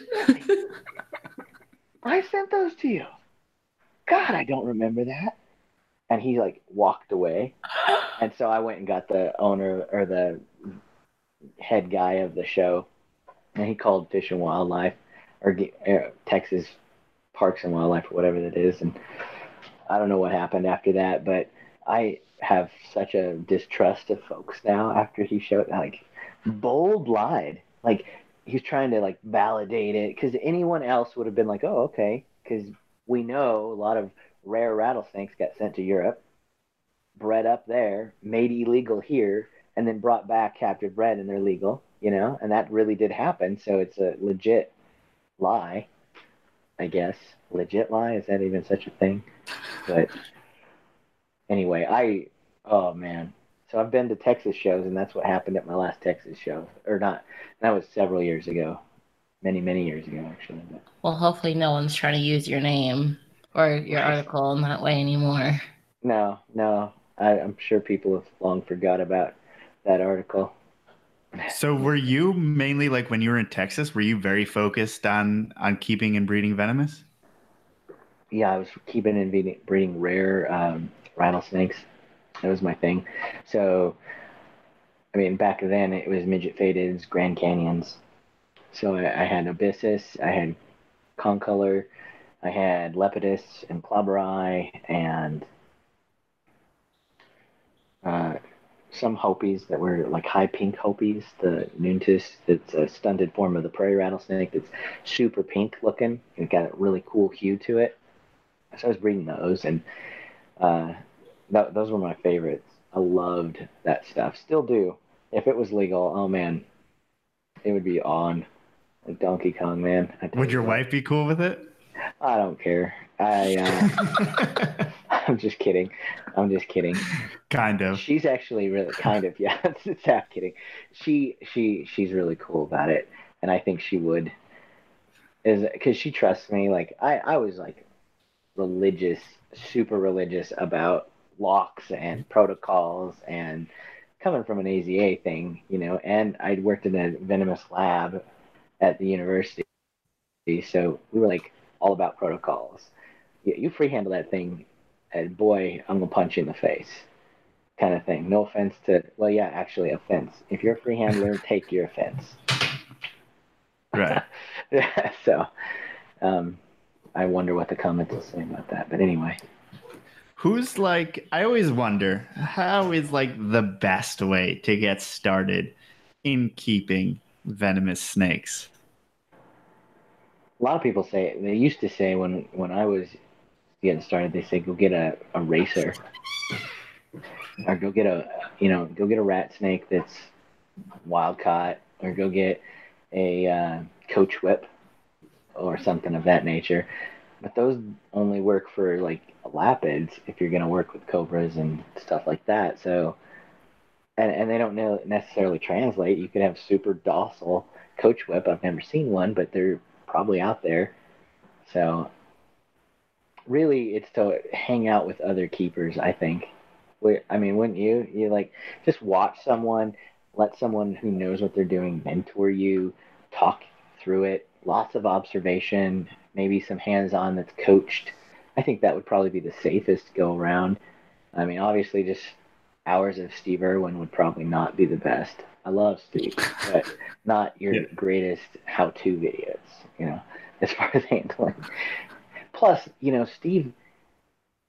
I sent those to you. God, I don't remember that. And he like walked away. And so I went and got the owner or the head guy of the show, and he called Fish and Wildlife or uh, Texas Parks and Wildlife or whatever that is, and I don't know what happened after that, but I have such a distrust of folks now after he showed like bold lied like he's trying to like validate it because anyone else would have been like oh okay because we know a lot of rare rattlesnakes got sent to Europe bred up there made illegal here and then brought back captive bred and they're legal you know and that really did happen so it's a legit lie I guess legit lie is that even such a thing but anyway I Oh man. So I've been to Texas shows, and that's what happened at my last Texas show, or not. That was several years ago, many many years ago actually. But... Well, hopefully no one's trying to use your name or your article in that way anymore. No, no. I, I'm sure people have long forgot about that article. So were you mainly like when you were in Texas, were you very focused on on keeping and breeding venomous? Yeah, I was keeping and breeding, breeding rare um, rattlesnakes that was my thing. So, I mean, back then it was midget fadeds, Grand Canyons. So I, I had Abyssus, I had Concolor, I had Lepidus and Klauberi, and uh, some Hopies that were like high pink Hopies, the Nuntius, that's a stunted form of the prairie rattlesnake that's super pink looking. It got a really cool hue to it. So I was breeding those, and uh, that, those were my favorites. I loved that stuff. Still do. If it was legal, oh man, it would be on. Like Donkey Kong, man. Would your wife be cool with it? I don't care. I. Uh, I'm just kidding. I'm just kidding. Kind of. She's actually really kind of yeah. it's, it's half kidding. She she she's really cool about it, and I think she would. Is because she trusts me. Like I I was like religious, super religious about locks and protocols and coming from an AZA thing, you know, and I'd worked in a venomous lab at the university. So we were like all about protocols. You, you free handle that thing, and boy, I'm gonna punch you in the face, kind of thing. No offense to, well, yeah, actually, offense. If you're a free handler, take your offense. Right. yeah, so, um, I wonder what the comments will say about that. But anyway. Who's like, I always wonder, how is like the best way to get started in keeping venomous snakes? A lot of people say, they used to say when, when I was getting started, they say, go get a, a racer or go get a, you know, go get a rat snake that's wild caught or go get a uh, coach whip or something of that nature. But those only work for like elapids if you're going to work with cobras and stuff like that. So, and, and they don't necessarily translate. You could have super docile coach whip. I've never seen one, but they're probably out there. So, really, it's to hang out with other keepers, I think. I mean, wouldn't you? You like just watch someone, let someone who knows what they're doing mentor you, talk through it, lots of observation, maybe some hands on that's coached I think that would probably be the safest go around. I mean, obviously, just hours of Steve Irwin would probably not be the best. I love Steve, but not your yeah. greatest how-to videos. You know, as far as handling. Plus, you know, Steve,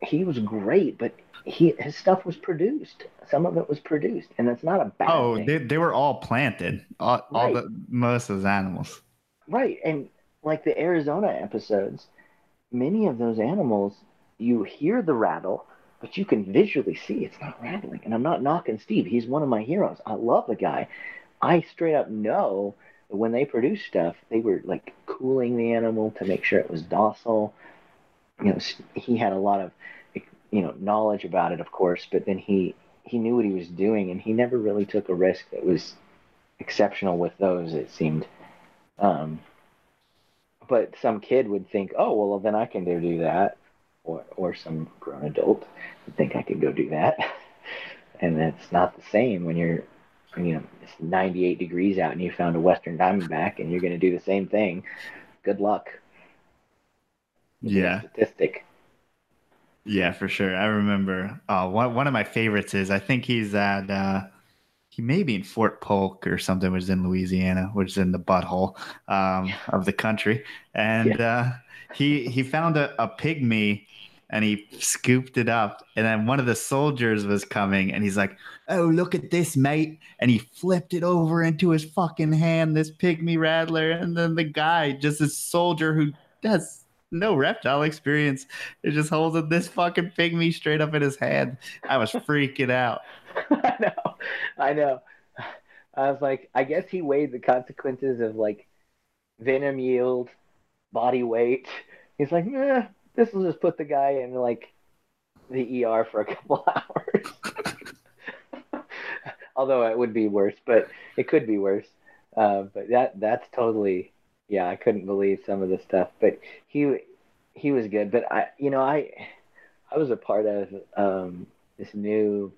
he was great, but he his stuff was produced. Some of it was produced, and that's not a bad. Oh, thing. they they were all planted. All, right. all the most of those animals. Right, and like the Arizona episodes, many of those animals, you hear the rattle, but you can visually see it's not rattling. And I'm not knocking Steve. He's one of my heroes. I love the guy. I straight up know that when they produce stuff, they were like cooling the animal to make sure it was docile. You know, he had a lot of, you know, knowledge about it, of course, but then he he knew what he was doing, and he never really took a risk that was exceptional with those. It seemed. Um, but some kid would think, oh well, then I can go do that, or or some grown adult would think I could go do that, and it's not the same when you're you know it's 98 degrees out and you found a western diamondback and you're going to do the same thing. Good luck. Yeah. statistic. Yeah for sure. I remember uh, one, one of my favorites is i think he's at uh, he may be in fort polk or something which is in louisiana which is in the butthole um, of the country and yeah. uh, he he found a, a pygmy and he scooped it up. And then one of the soldiers was coming and he's like, Oh, look at this, mate. And he flipped it over into his fucking hand, this pygmy rattler. And then the guy, just this soldier who has no reptile experience, is just holding this fucking pygmy straight up in his hand. I was freaking out. I know. I know. I was like, I guess he weighed the consequences of like venom yield, body weight. He's like, eh, this will just put the guy in like the ER for a couple hours. Although it would be worse, but it could be worse. Uh, but that that's totally yeah. I couldn't believe some of the stuff, but he he was good. But I you know I I was a part of um, this new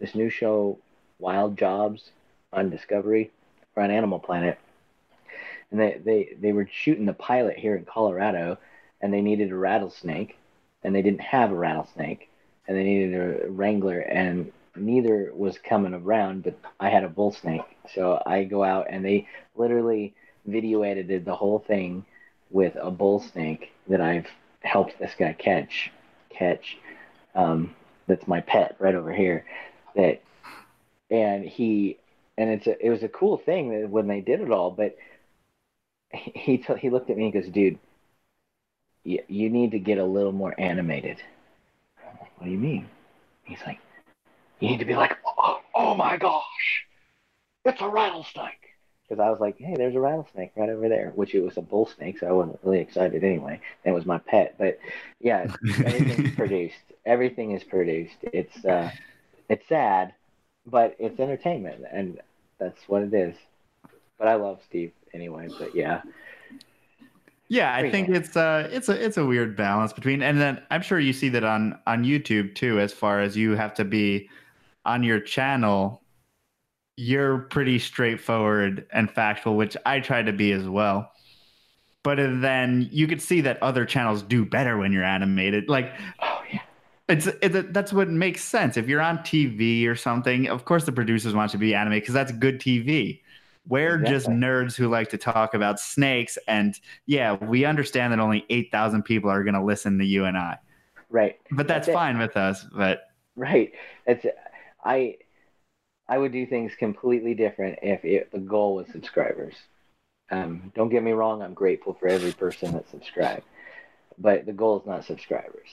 this new show Wild Jobs on Discovery or on Animal Planet, and they they they were shooting the pilot here in Colorado and they needed a rattlesnake, and they didn't have a rattlesnake, and they needed a wrangler, and neither was coming around, but I had a bull snake. So I go out and they literally video edited the whole thing with a bull snake that I've helped this guy catch. Catch. Um, that's my pet right over here. That, and he, and it's a, it was a cool thing when they did it all. But he t- he looked at me and goes, "Dude, you, you need to get a little more animated. What do you mean? He's like, you need to be like, oh, oh my gosh, it's a rattlesnake. Because I was like, hey, there's a rattlesnake right over there, which it was a bull snake, so I wasn't really excited anyway. It was my pet, but yeah, everything's produced. Everything is produced. It's uh, it's sad, but it's entertainment, and that's what it is. But I love Steve anyway. But yeah, yeah, I think it's uh it's a it's a weird balance between and then I'm sure you see that on on YouTube too as far as you have to be on your channel you're pretty straightforward and factual which I try to be as well. But then you could see that other channels do better when you're animated. Like. It's, it's that's what makes sense. If you're on TV or something, of course the producers want you to be animated because that's good TV. We're exactly. just nerds who like to talk about snakes. And yeah, we understand that only 8,000 people are going to listen to you and I. Right. But that's, that's fine with us. But right. It's, I, I would do things completely different if it, the goal was subscribers. Um, don't get me wrong, I'm grateful for every person that subscribed, but the goal is not subscribers.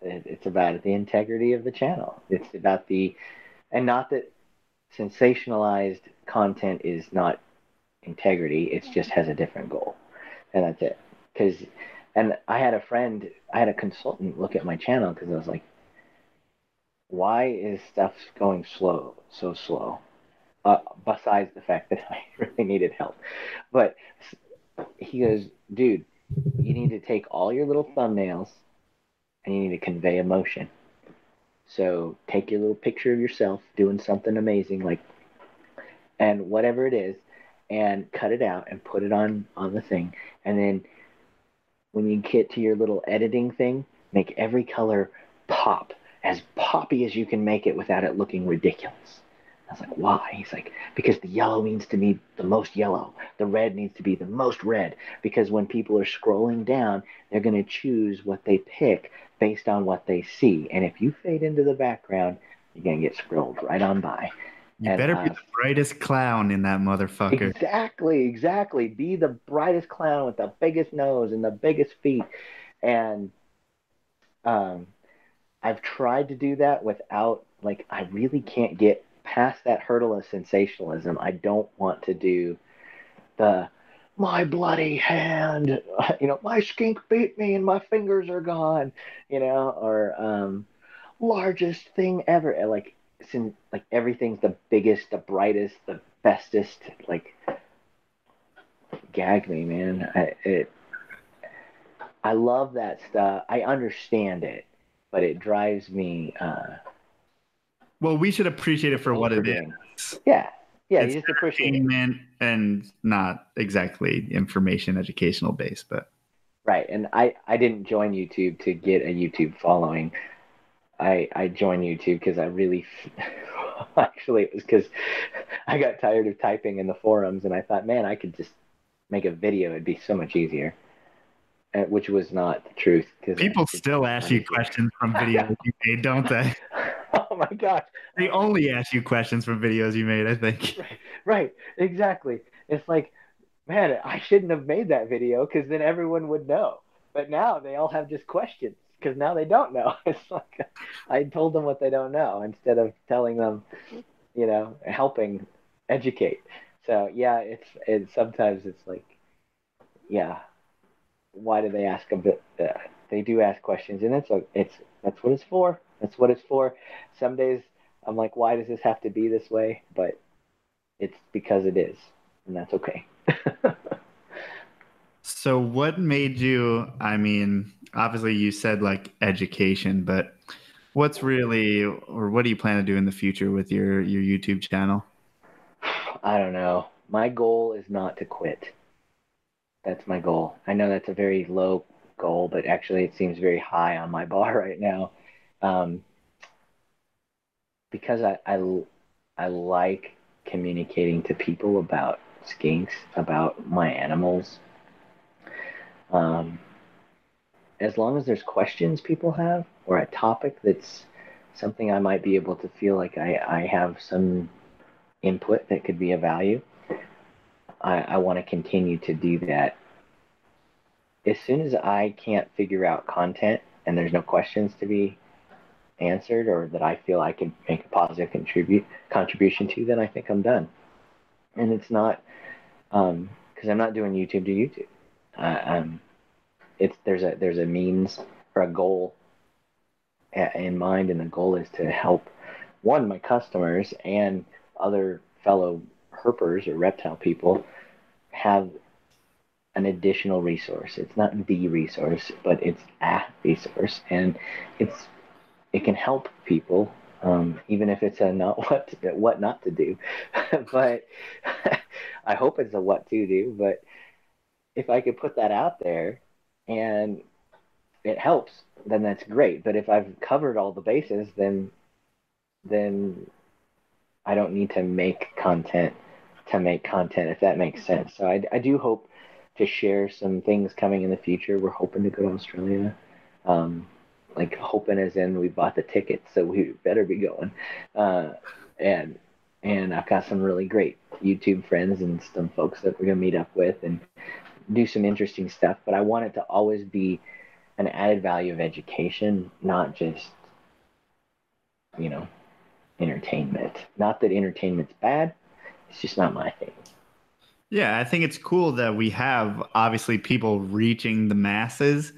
It, it's about the integrity of the channel. It's about the, and not that sensationalized content is not integrity. It just has a different goal, and that's it. Because, and I had a friend, I had a consultant look at my channel because I was like, why is stuff going slow, so slow? Uh, besides the fact that I really needed help, but he goes, dude, you need to take all your little thumbnails and you need to convey emotion. So take your little picture of yourself doing something amazing, like, and whatever it is, and cut it out and put it on on the thing. And then when you get to your little editing thing, make every color pop as poppy as you can make it without it looking ridiculous. I was like, why? He's like, because the yellow needs to be the most yellow. The red needs to be the most red. Because when people are scrolling down, they're going to choose what they pick based on what they see. And if you fade into the background, you're going to get scrolled right on by. You and, better be uh, the brightest clown in that motherfucker. Exactly, exactly. Be the brightest clown with the biggest nose and the biggest feet. And um, I've tried to do that without, like, I really can't get past that hurdle of sensationalism. I don't want to do the my bloody hand, you know, my skink beat me and my fingers are gone, you know, or um, largest thing ever. Like, since, like everything's the biggest, the brightest, the bestest. Like, gag me, man. I, it, I love that stuff. I understand it, but it drives me. Uh, well, we should appreciate it for what it is. Yeah, Yeah, you just appreciate it. and not exactly information educational based, but right. And I I didn't join YouTube to get a YouTube following. I I joined YouTube because I really actually it was because I got tired of typing in the forums and I thought, man, I could just make a video. It'd be so much easier. Uh, which was not the truth. Because people still ask you questions from videos you made, don't they? oh my gosh! They only ask you questions from videos you made. I think. Right, right, exactly. It's like, man, I shouldn't have made that video because then everyone would know. But now they all have just questions because now they don't know. It's like I told them what they don't know instead of telling them, you know, helping educate. So yeah, it's it's sometimes it's like, yeah, why do they ask a bit? Uh, they do ask questions, and it's a, it's that's what it's for. That's what it's for. Some days I'm like, why does this have to be this way? But it's because it is, and that's okay. so, what made you? I mean, obviously, you said like education, but what's really, or what do you plan to do in the future with your your YouTube channel? I don't know. My goal is not to quit. That's my goal. I know that's a very low goal, but actually it seems very high on my bar right now. Um, because I, I, I like communicating to people about skinks, about my animals. Um, as long as there's questions people have or a topic that's something I might be able to feel like I, I have some input that could be of value, I, I want to continue to do that. As soon as I can't figure out content and there's no questions to be answered or that I feel I can make a positive contribute contribution to, then I think I'm done. And it's not because um, I'm not doing YouTube to YouTube. Uh, um, it's there's a there's a means or a goal in mind, and the goal is to help one my customers and other fellow herpers or reptile people have an additional resource. It's not the resource, but it's a resource, and it's it can help people, um, even if it's a not what to, what not to do. but I hope it's a what to do. But if I could put that out there, and it helps, then that's great. But if I've covered all the bases, then then I don't need to make content to make content, if that makes sense. So I, I do hope to share some things coming in the future. We're hoping to go to Australia. Um, like hoping as in we bought the tickets, so we better be going. Uh, and and I've got some really great YouTube friends and some folks that we're gonna meet up with and do some interesting stuff. But I want it to always be an added value of education, not just you know entertainment. Not that entertainment's bad, it's just not my thing. Yeah, I think it's cool that we have obviously people reaching the masses,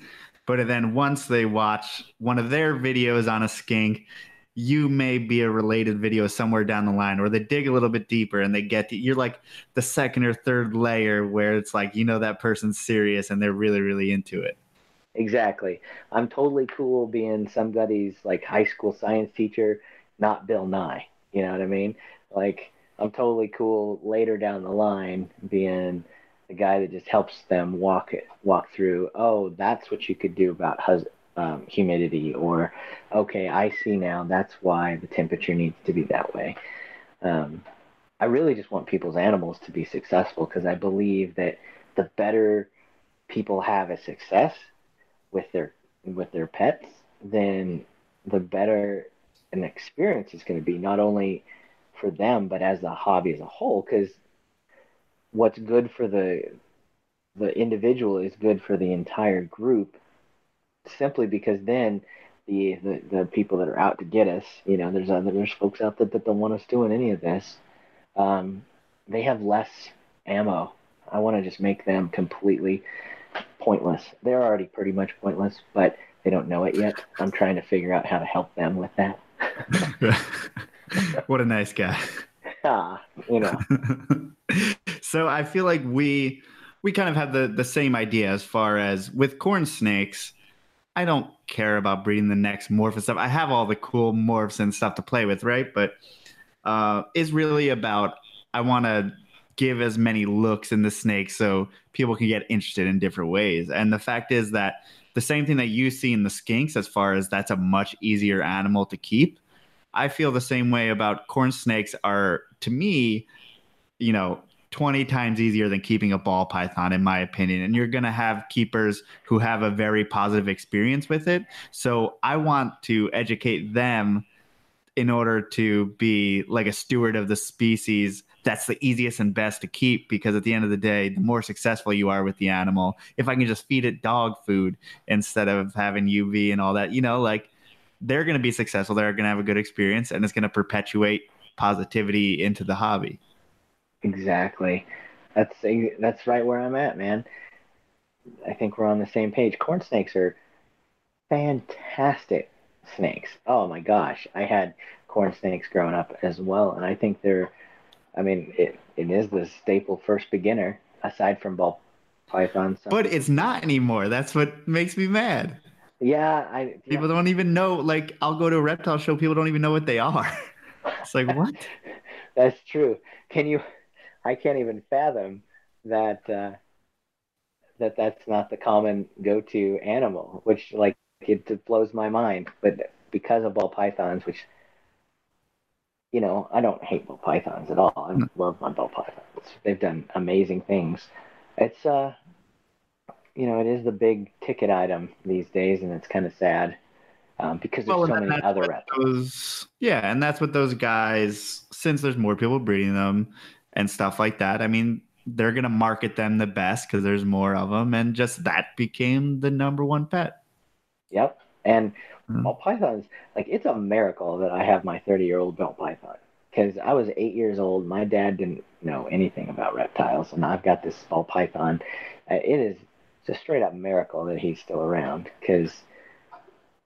but then once they watch one of their videos on a skink, you may be a related video somewhere down the line, or they dig a little bit deeper and they get to, you're like the second or third layer where it's like you know that person's serious and they're really really into it. Exactly. I'm totally cool being somebody's like high school science teacher not Bill Nye. You know what I mean? Like I'm totally cool later down the line being the guy that just helps them walk it walk through. Oh, that's what you could do about hus- um, humidity, or okay, I see now. That's why the temperature needs to be that way. Um, I really just want people's animals to be successful because I believe that the better people have a success with their with their pets, then the better an experience is going to be not only for them but as a hobby as a whole because what's good for the the individual is good for the entire group simply because then the, the, the people that are out to get us you know there's other there's folks out there that don't want us doing any of this. Um, they have less ammo. I want to just make them completely pointless. They're already pretty much pointless but they don't know it yet. I'm trying to figure out how to help them with that. What a nice guy. Ah, you know. so I feel like we we kind of have the the same idea as far as with corn snakes. I don't care about breeding the next morph and stuff. I have all the cool morphs and stuff to play with, right? But uh, it's really about I want to give as many looks in the snake so people can get interested in different ways. And the fact is that the same thing that you see in the skinks, as far as that's a much easier animal to keep. I feel the same way about corn snakes are to me, you know, 20 times easier than keeping a ball python, in my opinion. And you're going to have keepers who have a very positive experience with it. So I want to educate them in order to be like a steward of the species that's the easiest and best to keep because at the end of the day the more successful you are with the animal if i can just feed it dog food instead of having uv and all that you know like they're going to be successful they're going to have a good experience and it's going to perpetuate positivity into the hobby Exactly. That's that's right where I'm at, man. I think we're on the same page. Corn snakes are fantastic snakes. Oh my gosh, I had corn snakes growing up as well, and I think they're. I mean, it, it is the staple first beginner aside from ball pythons. But it's not anymore. That's what makes me mad. Yeah, I. Yeah. People don't even know. Like, I'll go to a reptile show. People don't even know what they are. it's like what? That's true. Can you? I can't even fathom that uh, that that's not the common go-to animal, which like it, it blows my mind. But because of ball pythons, which you know, I don't hate ball pythons at all. I hmm. love my ball pythons. They've done amazing things. It's uh, you know, it is the big ticket item these days, and it's kind of sad. Um, because there's well, so many other reptiles. Yeah, and that's what those guys. Since there's more people breeding them, and stuff like that. I mean, they're going to market them the best because there's more of them. And just that became the number one pet. Yep. And ball pythons, like, it's a miracle that I have my 30 year old ball python because I was eight years old. My dad didn't know anything about reptiles, and I've got this ball python. Uh, it is it's a straight up miracle that he's still around because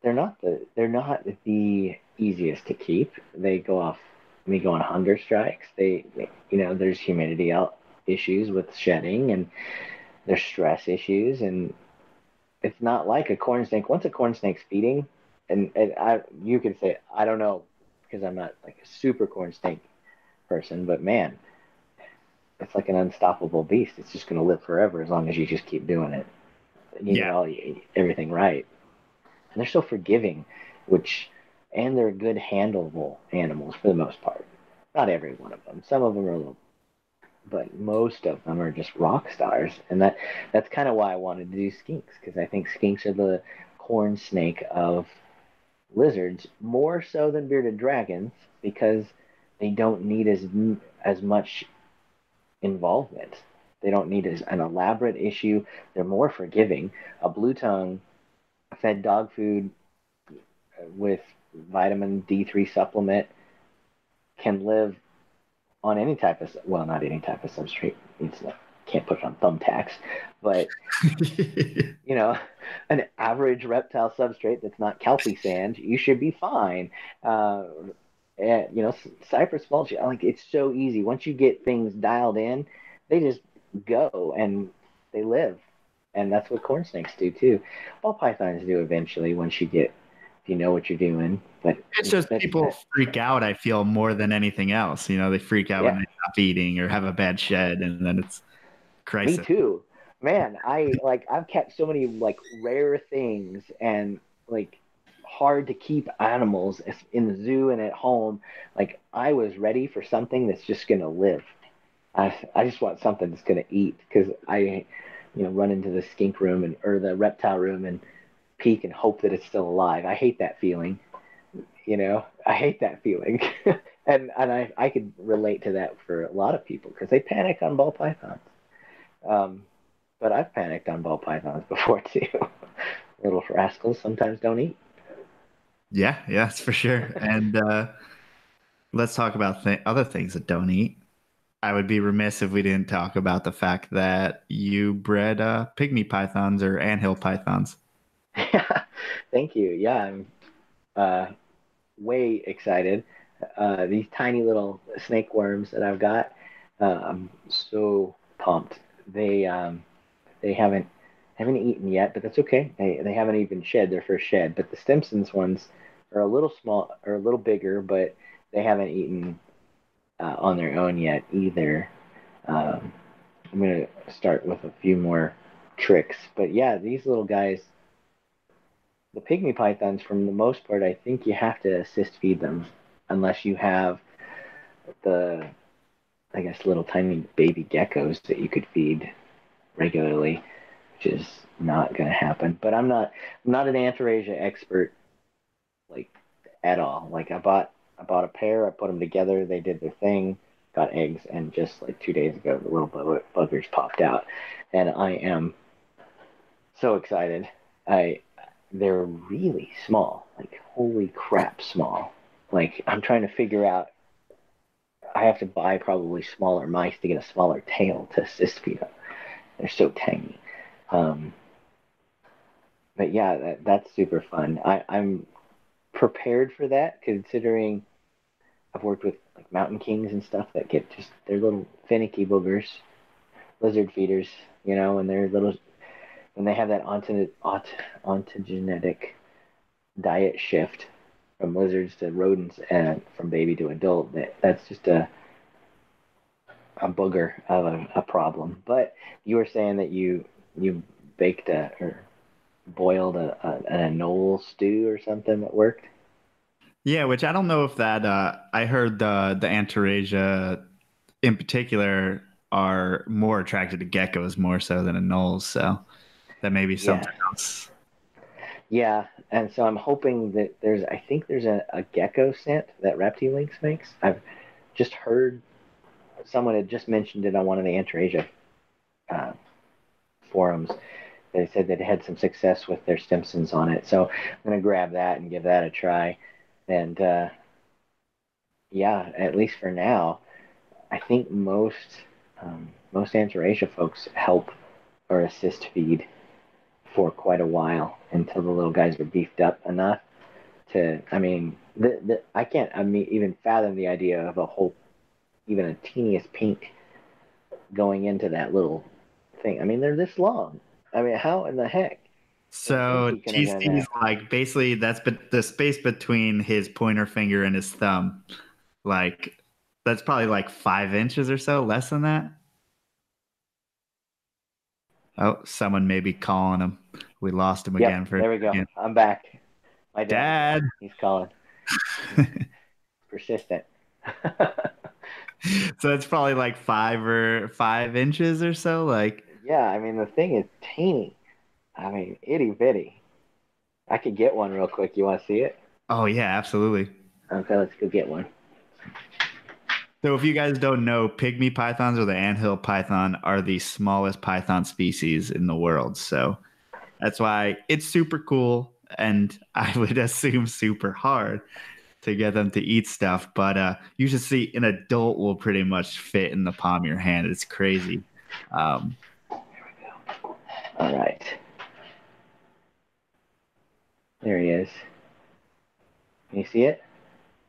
they're not the they're not the easiest to keep. They go off we go on hunger strikes. They, they you know, there's humidity out issues with shedding and there's stress issues and it's not like a corn snake. Once a corn snake's feeding, and, and I, you can say I don't know because I'm not like a super corn snake person, but man, it's like an unstoppable beast. It's just going to live forever as long as you just keep doing it. You yeah. know, everything right. And they're so forgiving, which and they're good handleable animals for the most part. Not every one of them. Some of them are little, but most of them are just rock stars, and that that's kind of why I wanted to do skinks because I think skinks are the corn snake of lizards more so than bearded dragons because they don't need as as much involvement. They don't need as, an elaborate issue. They're more forgiving. A blue tongue fed dog food uh, with vitamin D3 supplement can live on any type of well, not any type of substrate. It's not, can't put it on thumbtacks, but you know, an average reptile substrate that's not calci-sand, you should be fine. Uh, and, you know, cypress mulch, like it's so easy. Once you get things dialed in, they just go and they live. And that's what corn snakes do too. Ball pythons do eventually once you get you know what you're doing. But it's just people freak out. I feel more than anything else. You know, they freak out yeah. when they stop eating or have a bad shed, and then it's crisis. Me too, man. I like I've kept so many like rare things and like hard to keep animals in the zoo and at home. Like I was ready for something that's just gonna live. I I just want something that's gonna eat because I, you know, run into the skink room and or the reptile room and peek and hope that it's still alive. I hate that feeling. You know, I hate that feeling. and and I, I could relate to that for a lot of people because they panic on ball pythons. Um, but I've panicked on ball pythons before too. Little rascals sometimes don't eat. Yeah, yeah, that's for sure. and uh, let's talk about th- other things that don't eat. I would be remiss if we didn't talk about the fact that you bred uh, pygmy pythons or anthill pythons. Thank you. Yeah, I'm uh, way excited. Uh, these tiny little snake worms that I've got, uh, I'm so pumped. They um, they haven't haven't eaten yet, but that's okay. They they haven't even shed their first shed. But the Stimson's ones are a little small, or a little bigger, but they haven't eaten uh, on their own yet either. Um, I'm gonna start with a few more tricks, but yeah, these little guys, the pygmy pythons, from the most part, I think you have to assist feed them, unless you have the, I guess, little tiny baby geckos that you could feed regularly, which is not going to happen. But I'm not, I'm not an Antaresia expert, like at all. Like I bought, I bought a pair, I put them together, they did their thing got eggs, and just like two days ago, the little buggers popped out, and I am so excited. I they're really small, like holy crap, small. Like I'm trying to figure out. I have to buy probably smaller mice to get a smaller tail to assist feed them. They're so tiny. Um, but yeah, that, that's super fun. I, I'm prepared for that considering I've worked with like mountain kings and stuff that get just they're little finicky boogers, lizard feeders, you know, and they're little when they have that onto, ont, ontogenetic diet shift from lizards to rodents and from baby to adult, that, that's just a a booger of a, a problem. But you were saying that you you baked a or boiled a, a, an anole stew or something that worked. Yeah, which I don't know if that. Uh, I heard the the Antaresia, in particular, are more attracted to geckos more so than anoles. So that may be something yeah. else. Yeah, and so I'm hoping that there's. I think there's a, a gecko scent that Reptilinks makes. I've just heard someone had just mentioned it on one of the Antaresia uh, forums. They said that it had some success with their Stimsons on it. So I'm going to grab that and give that a try and uh, yeah, at least for now, I think most um, most Antaresia folks help or assist feed for quite a while until the little guys are beefed up enough to. I mean, the, the I can't I mean even fathom the idea of a whole, even a teeniest pink, going into that little thing. I mean, they're this long. I mean, how in the heck? So TC's like basically that's but the space between his pointer finger and his thumb, like that's probably like five inches or so, less than that. Oh, someone may be calling him. We lost him yep, again for there we go. Again. I'm back. My dad. dad. He's calling. Persistent. so it's probably like five or five inches or so. Like yeah, I mean the thing is teeny. I mean, itty bitty. I could get one real quick. You want to see it? Oh yeah, absolutely. Okay, let's go get one. So if you guys don't know, pygmy pythons or the anthill python are the smallest python species in the world. So that's why it's super cool and I would assume super hard to get them to eat stuff. But uh, you should see an adult will pretty much fit in the palm of your hand. It's crazy. Um, there we go. All right. There he is. Can you see it?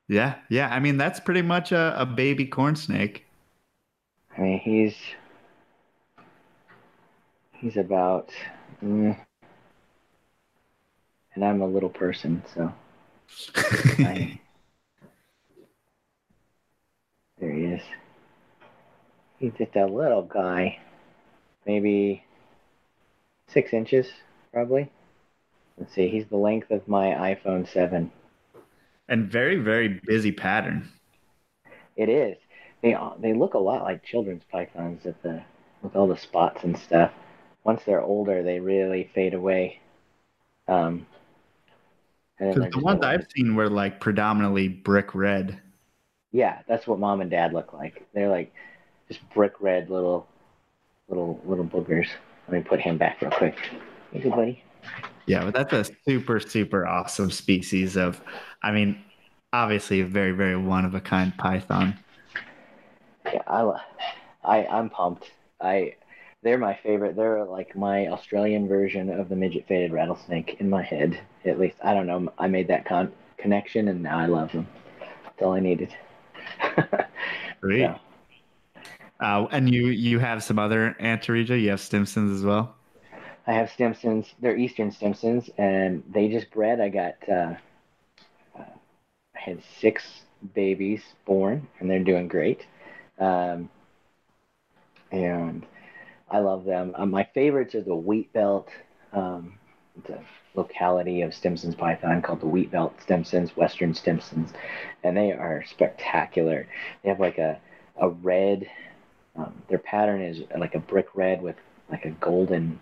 Yeah, yeah. I mean, that's pretty much a, a baby corn snake. I mean, he's he's about, mm, and I'm a little person, so. I, there he is. He's just a little guy, maybe six inches, probably. Let's see, he's the length of my iPhone 7. And very, very busy pattern. It is. They they look a lot like children's pythons at the with all the spots and stuff. Once they're older, they really fade away. Um, the ones I've seen were like predominantly brick red. Yeah, that's what mom and dad look like. They're like just brick red little, little, little boogers. Let me put him back real quick. Hey, buddy. Yeah, but that's a super, super awesome species of, I mean, obviously a very, very one of a kind python. Yeah, I, I, I'm pumped. I, they're my favorite. They're like my Australian version of the midget faded rattlesnake in my head. At least I don't know. I made that con- connection, and now I love them. That's all I needed. Great. Yeah. Uh, and you you have some other Antaresia. You have Stimsons as well. I have Stimsons. They're Eastern Stimsons, and they just bred. I got uh, I had six babies born, and they're doing great. Um, and I love them. Uh, my favorites are the wheat belt. Um, it's a locality of Stimson's python called the wheat belt Stimsons, Western Stimsons, and they are spectacular. They have like a a red. Um, their pattern is like a brick red with like a golden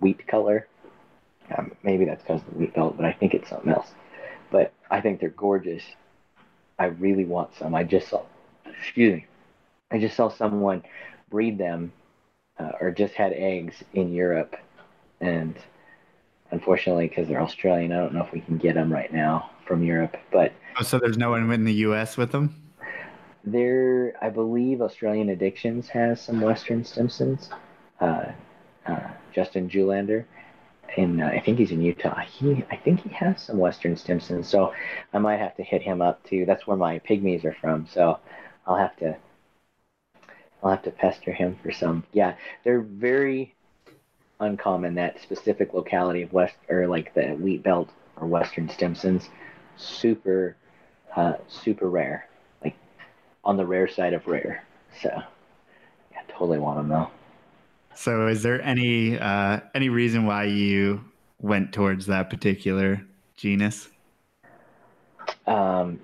wheat color. Um, maybe that's because of the wheat belt, but I think it's something else. But I think they're gorgeous. I really want some. I just saw, excuse me, I just saw someone breed them uh, or just had eggs in Europe, and unfortunately, because they're Australian, I don't know if we can get them right now from Europe. But oh, so there's no one in the U.S. with them. There, I believe Australian Addictions has some Western Stimsons. Uh, uh, Justin Julander, and uh, I think he's in Utah. He, I think he has some Western Stimsons, so I might have to hit him up too. That's where my pygmies are from, so I'll have to, I'll have to pester him for some. Yeah, they're very uncommon. That specific locality of West or like the wheat belt or Western Stimsons, super, uh, super rare, like on the rare side of rare. So, yeah, totally want them though. So, is there any uh, any reason why you went towards that particular genus? Um,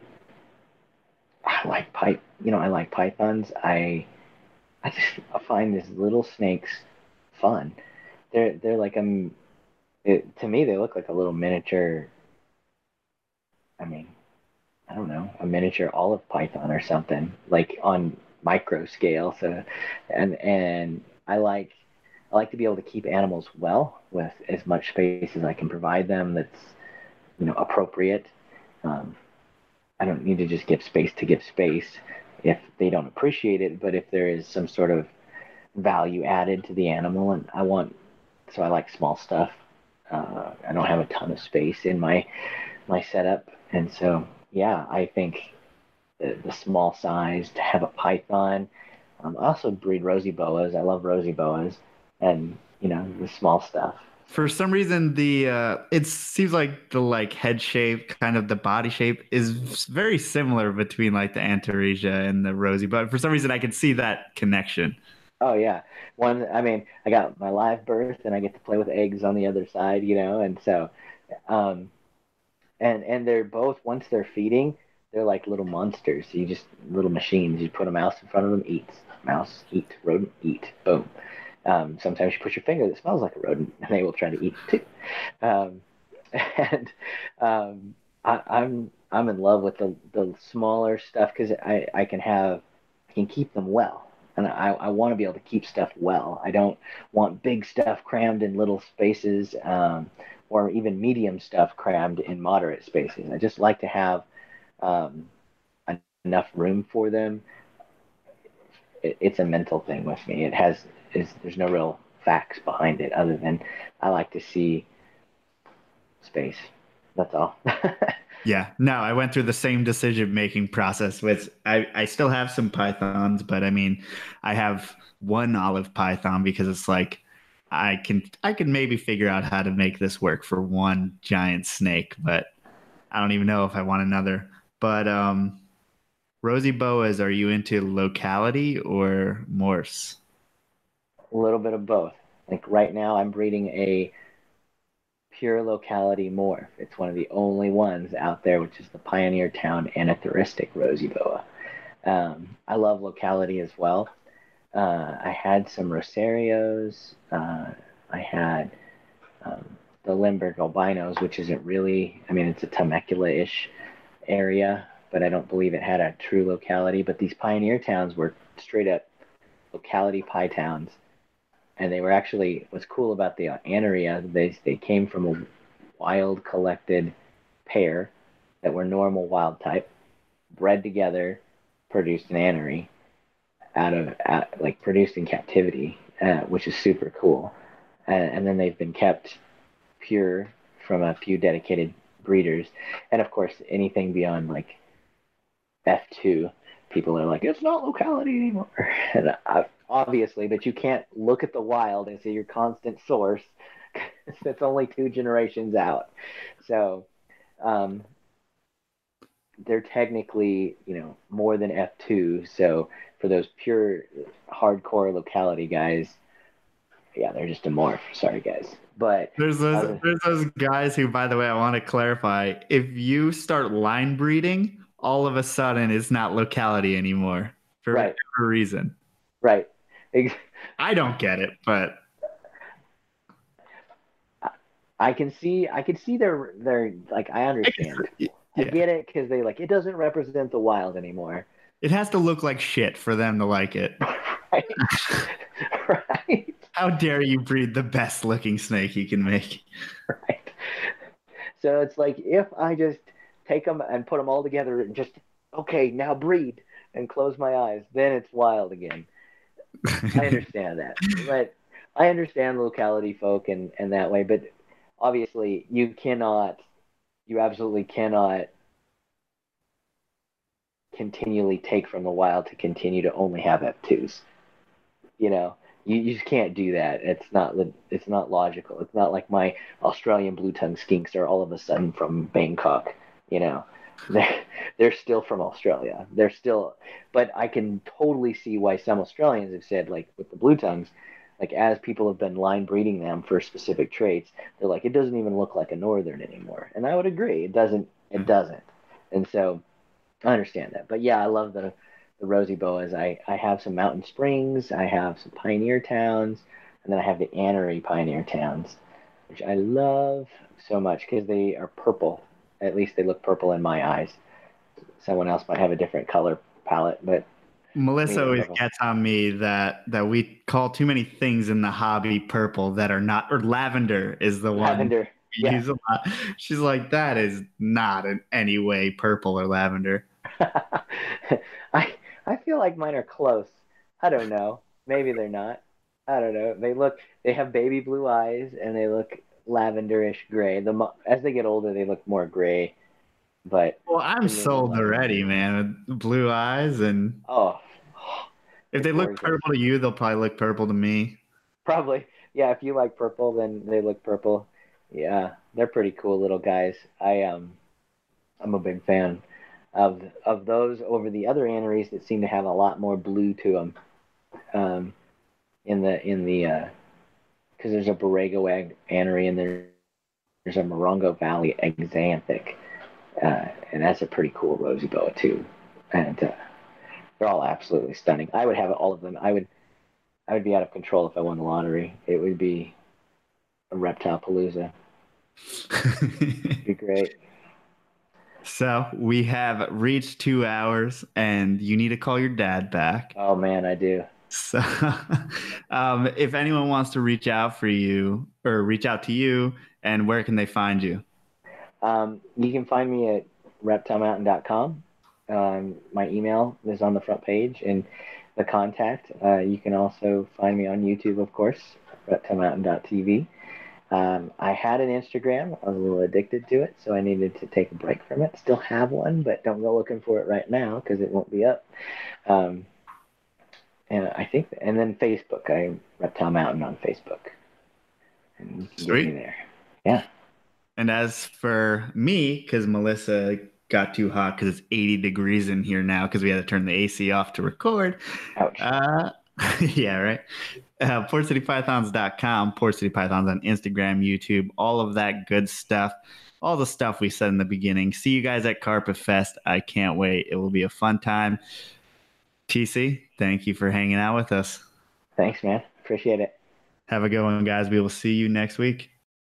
I like pipe. You know, I like pythons. I I just find these little snakes fun. They're they're like um, to me they look like a little miniature. I mean, I don't know, a miniature olive python or something like on micro scale. So, and and I like I like to be able to keep animals well with as much space as I can provide them. That's you know appropriate. Um, I don't need to just give space to give space if they don't appreciate it, but if there is some sort of value added to the animal, and I want so I like small stuff. Uh, I don't have a ton of space in my my setup, and so yeah, I think the, the small size to have a python um, I also breed rosy boas. I love rosy boas, and you know the small stuff. For some reason, the uh, it seems like the like head shape, kind of the body shape, is very similar between like the Antaresia and the rosy. But for some reason, I can see that connection. Oh yeah, one. I mean, I got my live birth, and I get to play with eggs on the other side, you know, and so, um, and and they're both once they're feeding, they're like little monsters. You just little machines. You put a mouse in front of them, eats. Mouse, eat. Rodent, eat. Boom. Um, sometimes you put your finger that smells like a rodent, and they will try to eat too. Um, and um, I, I'm I'm in love with the the smaller stuff because I I can have I can keep them well, and I I want to be able to keep stuff well. I don't want big stuff crammed in little spaces, um, or even medium stuff crammed in moderate spaces. I just like to have um, enough room for them. It, it's a mental thing with me. It has is there's no real facts behind it other than I like to see space. That's all. yeah. No, I went through the same decision making process with I, I still have some pythons, but I mean I have one olive python because it's like I can I can maybe figure out how to make this work for one giant snake, but I don't even know if I want another. But um, Rosy Boas, are you into locality or morphs? A little bit of both. Like right now, I'm breeding a pure locality morph. It's one of the only ones out there, which is the Pioneer Town Anerythristic Rosy Boa. Um, I love locality as well. Uh, I had some Rosarios. Uh, I had um, the Limburg albinos, which isn't really, I mean, it's a Temecula ish area, but I don't believe it had a true locality. But these pioneer towns were straight up locality pie towns. And they were actually, what's cool about the Aneria, they, they came from a wild collected pair that were normal wild type, bred together, produced an anery out of, out, like produced in captivity, uh, which is super cool. Uh, and then they've been kept pure from a few dedicated breeders, and of course anything beyond like F2, people are like it's not locality anymore, and I, obviously, but you can't look at the wild and see your constant source. it's only two generations out, so um, they're technically you know more than F2. So for those pure hardcore locality guys, yeah, they're just a morph. Sorry, guys. But there's those uh, there's those guys who, by the way, I want to clarify. If you start line breeding, all of a sudden it's not locality anymore for right. whatever reason. Right. I don't get it, but I can see I can see their their like I understand. Yeah. I get it because they like it doesn't represent the wild anymore. It has to look like shit for them to like it. right. right. How dare you breed the best looking snake you can make? Right. So it's like if I just take them and put them all together and just okay now breed and close my eyes, then it's wild again. I understand that, but I understand locality folk and and that way, but obviously you cannot, you absolutely cannot continually take from the wild to continue to only have F2s. You know, you, you just can't do that. It's not it's not logical. It's not like my Australian blue tongue skinks are all of a sudden from Bangkok. You know, they're they're still from Australia. They're still, but I can totally see why some Australians have said like with the blue tongues, like as people have been line breeding them for specific traits, they're like it doesn't even look like a northern anymore. And I would agree, it doesn't. It mm-hmm. doesn't. And so I understand that. But yeah, I love the the rosy boas. I I have some mountain springs. I have some pioneer towns, and then I have the Anery pioneer towns, which I love so much because they are purple. At least they look purple in my eyes. Someone else might have a different color palette, but Melissa always gets on me that that we call too many things in the hobby purple that are not or lavender is the one. Lavender. Yeah. She's like that is not in any way purple or lavender. I I feel like mine are close. I don't know. Maybe they're not. I don't know. They look they have baby blue eyes and they look lavenderish gray. The as they get older they look more gray. But well, I'm sold already, man. With blue eyes and oh, if they look purple to you, they'll probably look purple to me. Probably. Yeah, if you like purple, then they look purple. Yeah, they're pretty cool little guys. I um I'm a big fan of of those over the other aneries that seem to have a lot more blue to them. Um, in the in the uh, because there's a Borrego anery and there, there's a Morongo Valley axanthic, uh, and that's a pretty cool rosy boa too. And uh, they're all absolutely stunning. I would have all of them. I would, I would be out of control if I won the lottery. It would be a reptile palooza. be great. So we have reached two hours, and you need to call your dad back. Oh man, I do. So, um, if anyone wants to reach out for you or reach out to you, and where can they find you? Um, you can find me at reptilemountain.com. Um, my email is on the front page and the contact. Uh, you can also find me on YouTube, of course, reptilemountain.tv. Um, I had an Instagram. I was a little addicted to it, so I needed to take a break from it. Still have one, but don't go looking for it right now because it won't be up. Um, and I think, and then Facebook. I Reptile Mountain on Facebook. And Sweet. there. Yeah. And as for me, because Melissa got too hot because it's 80 degrees in here now because we had to turn the AC off to record. Ouch. Uh, yeah, right. Uh, PortCityPythons.com, Port City on Instagram, YouTube, all of that good stuff. All the stuff we said in the beginning. See you guys at Carpet Fest. I can't wait. It will be a fun time. TC, thank you for hanging out with us. Thanks, man. Appreciate it. Have a good one, guys. We will see you next week.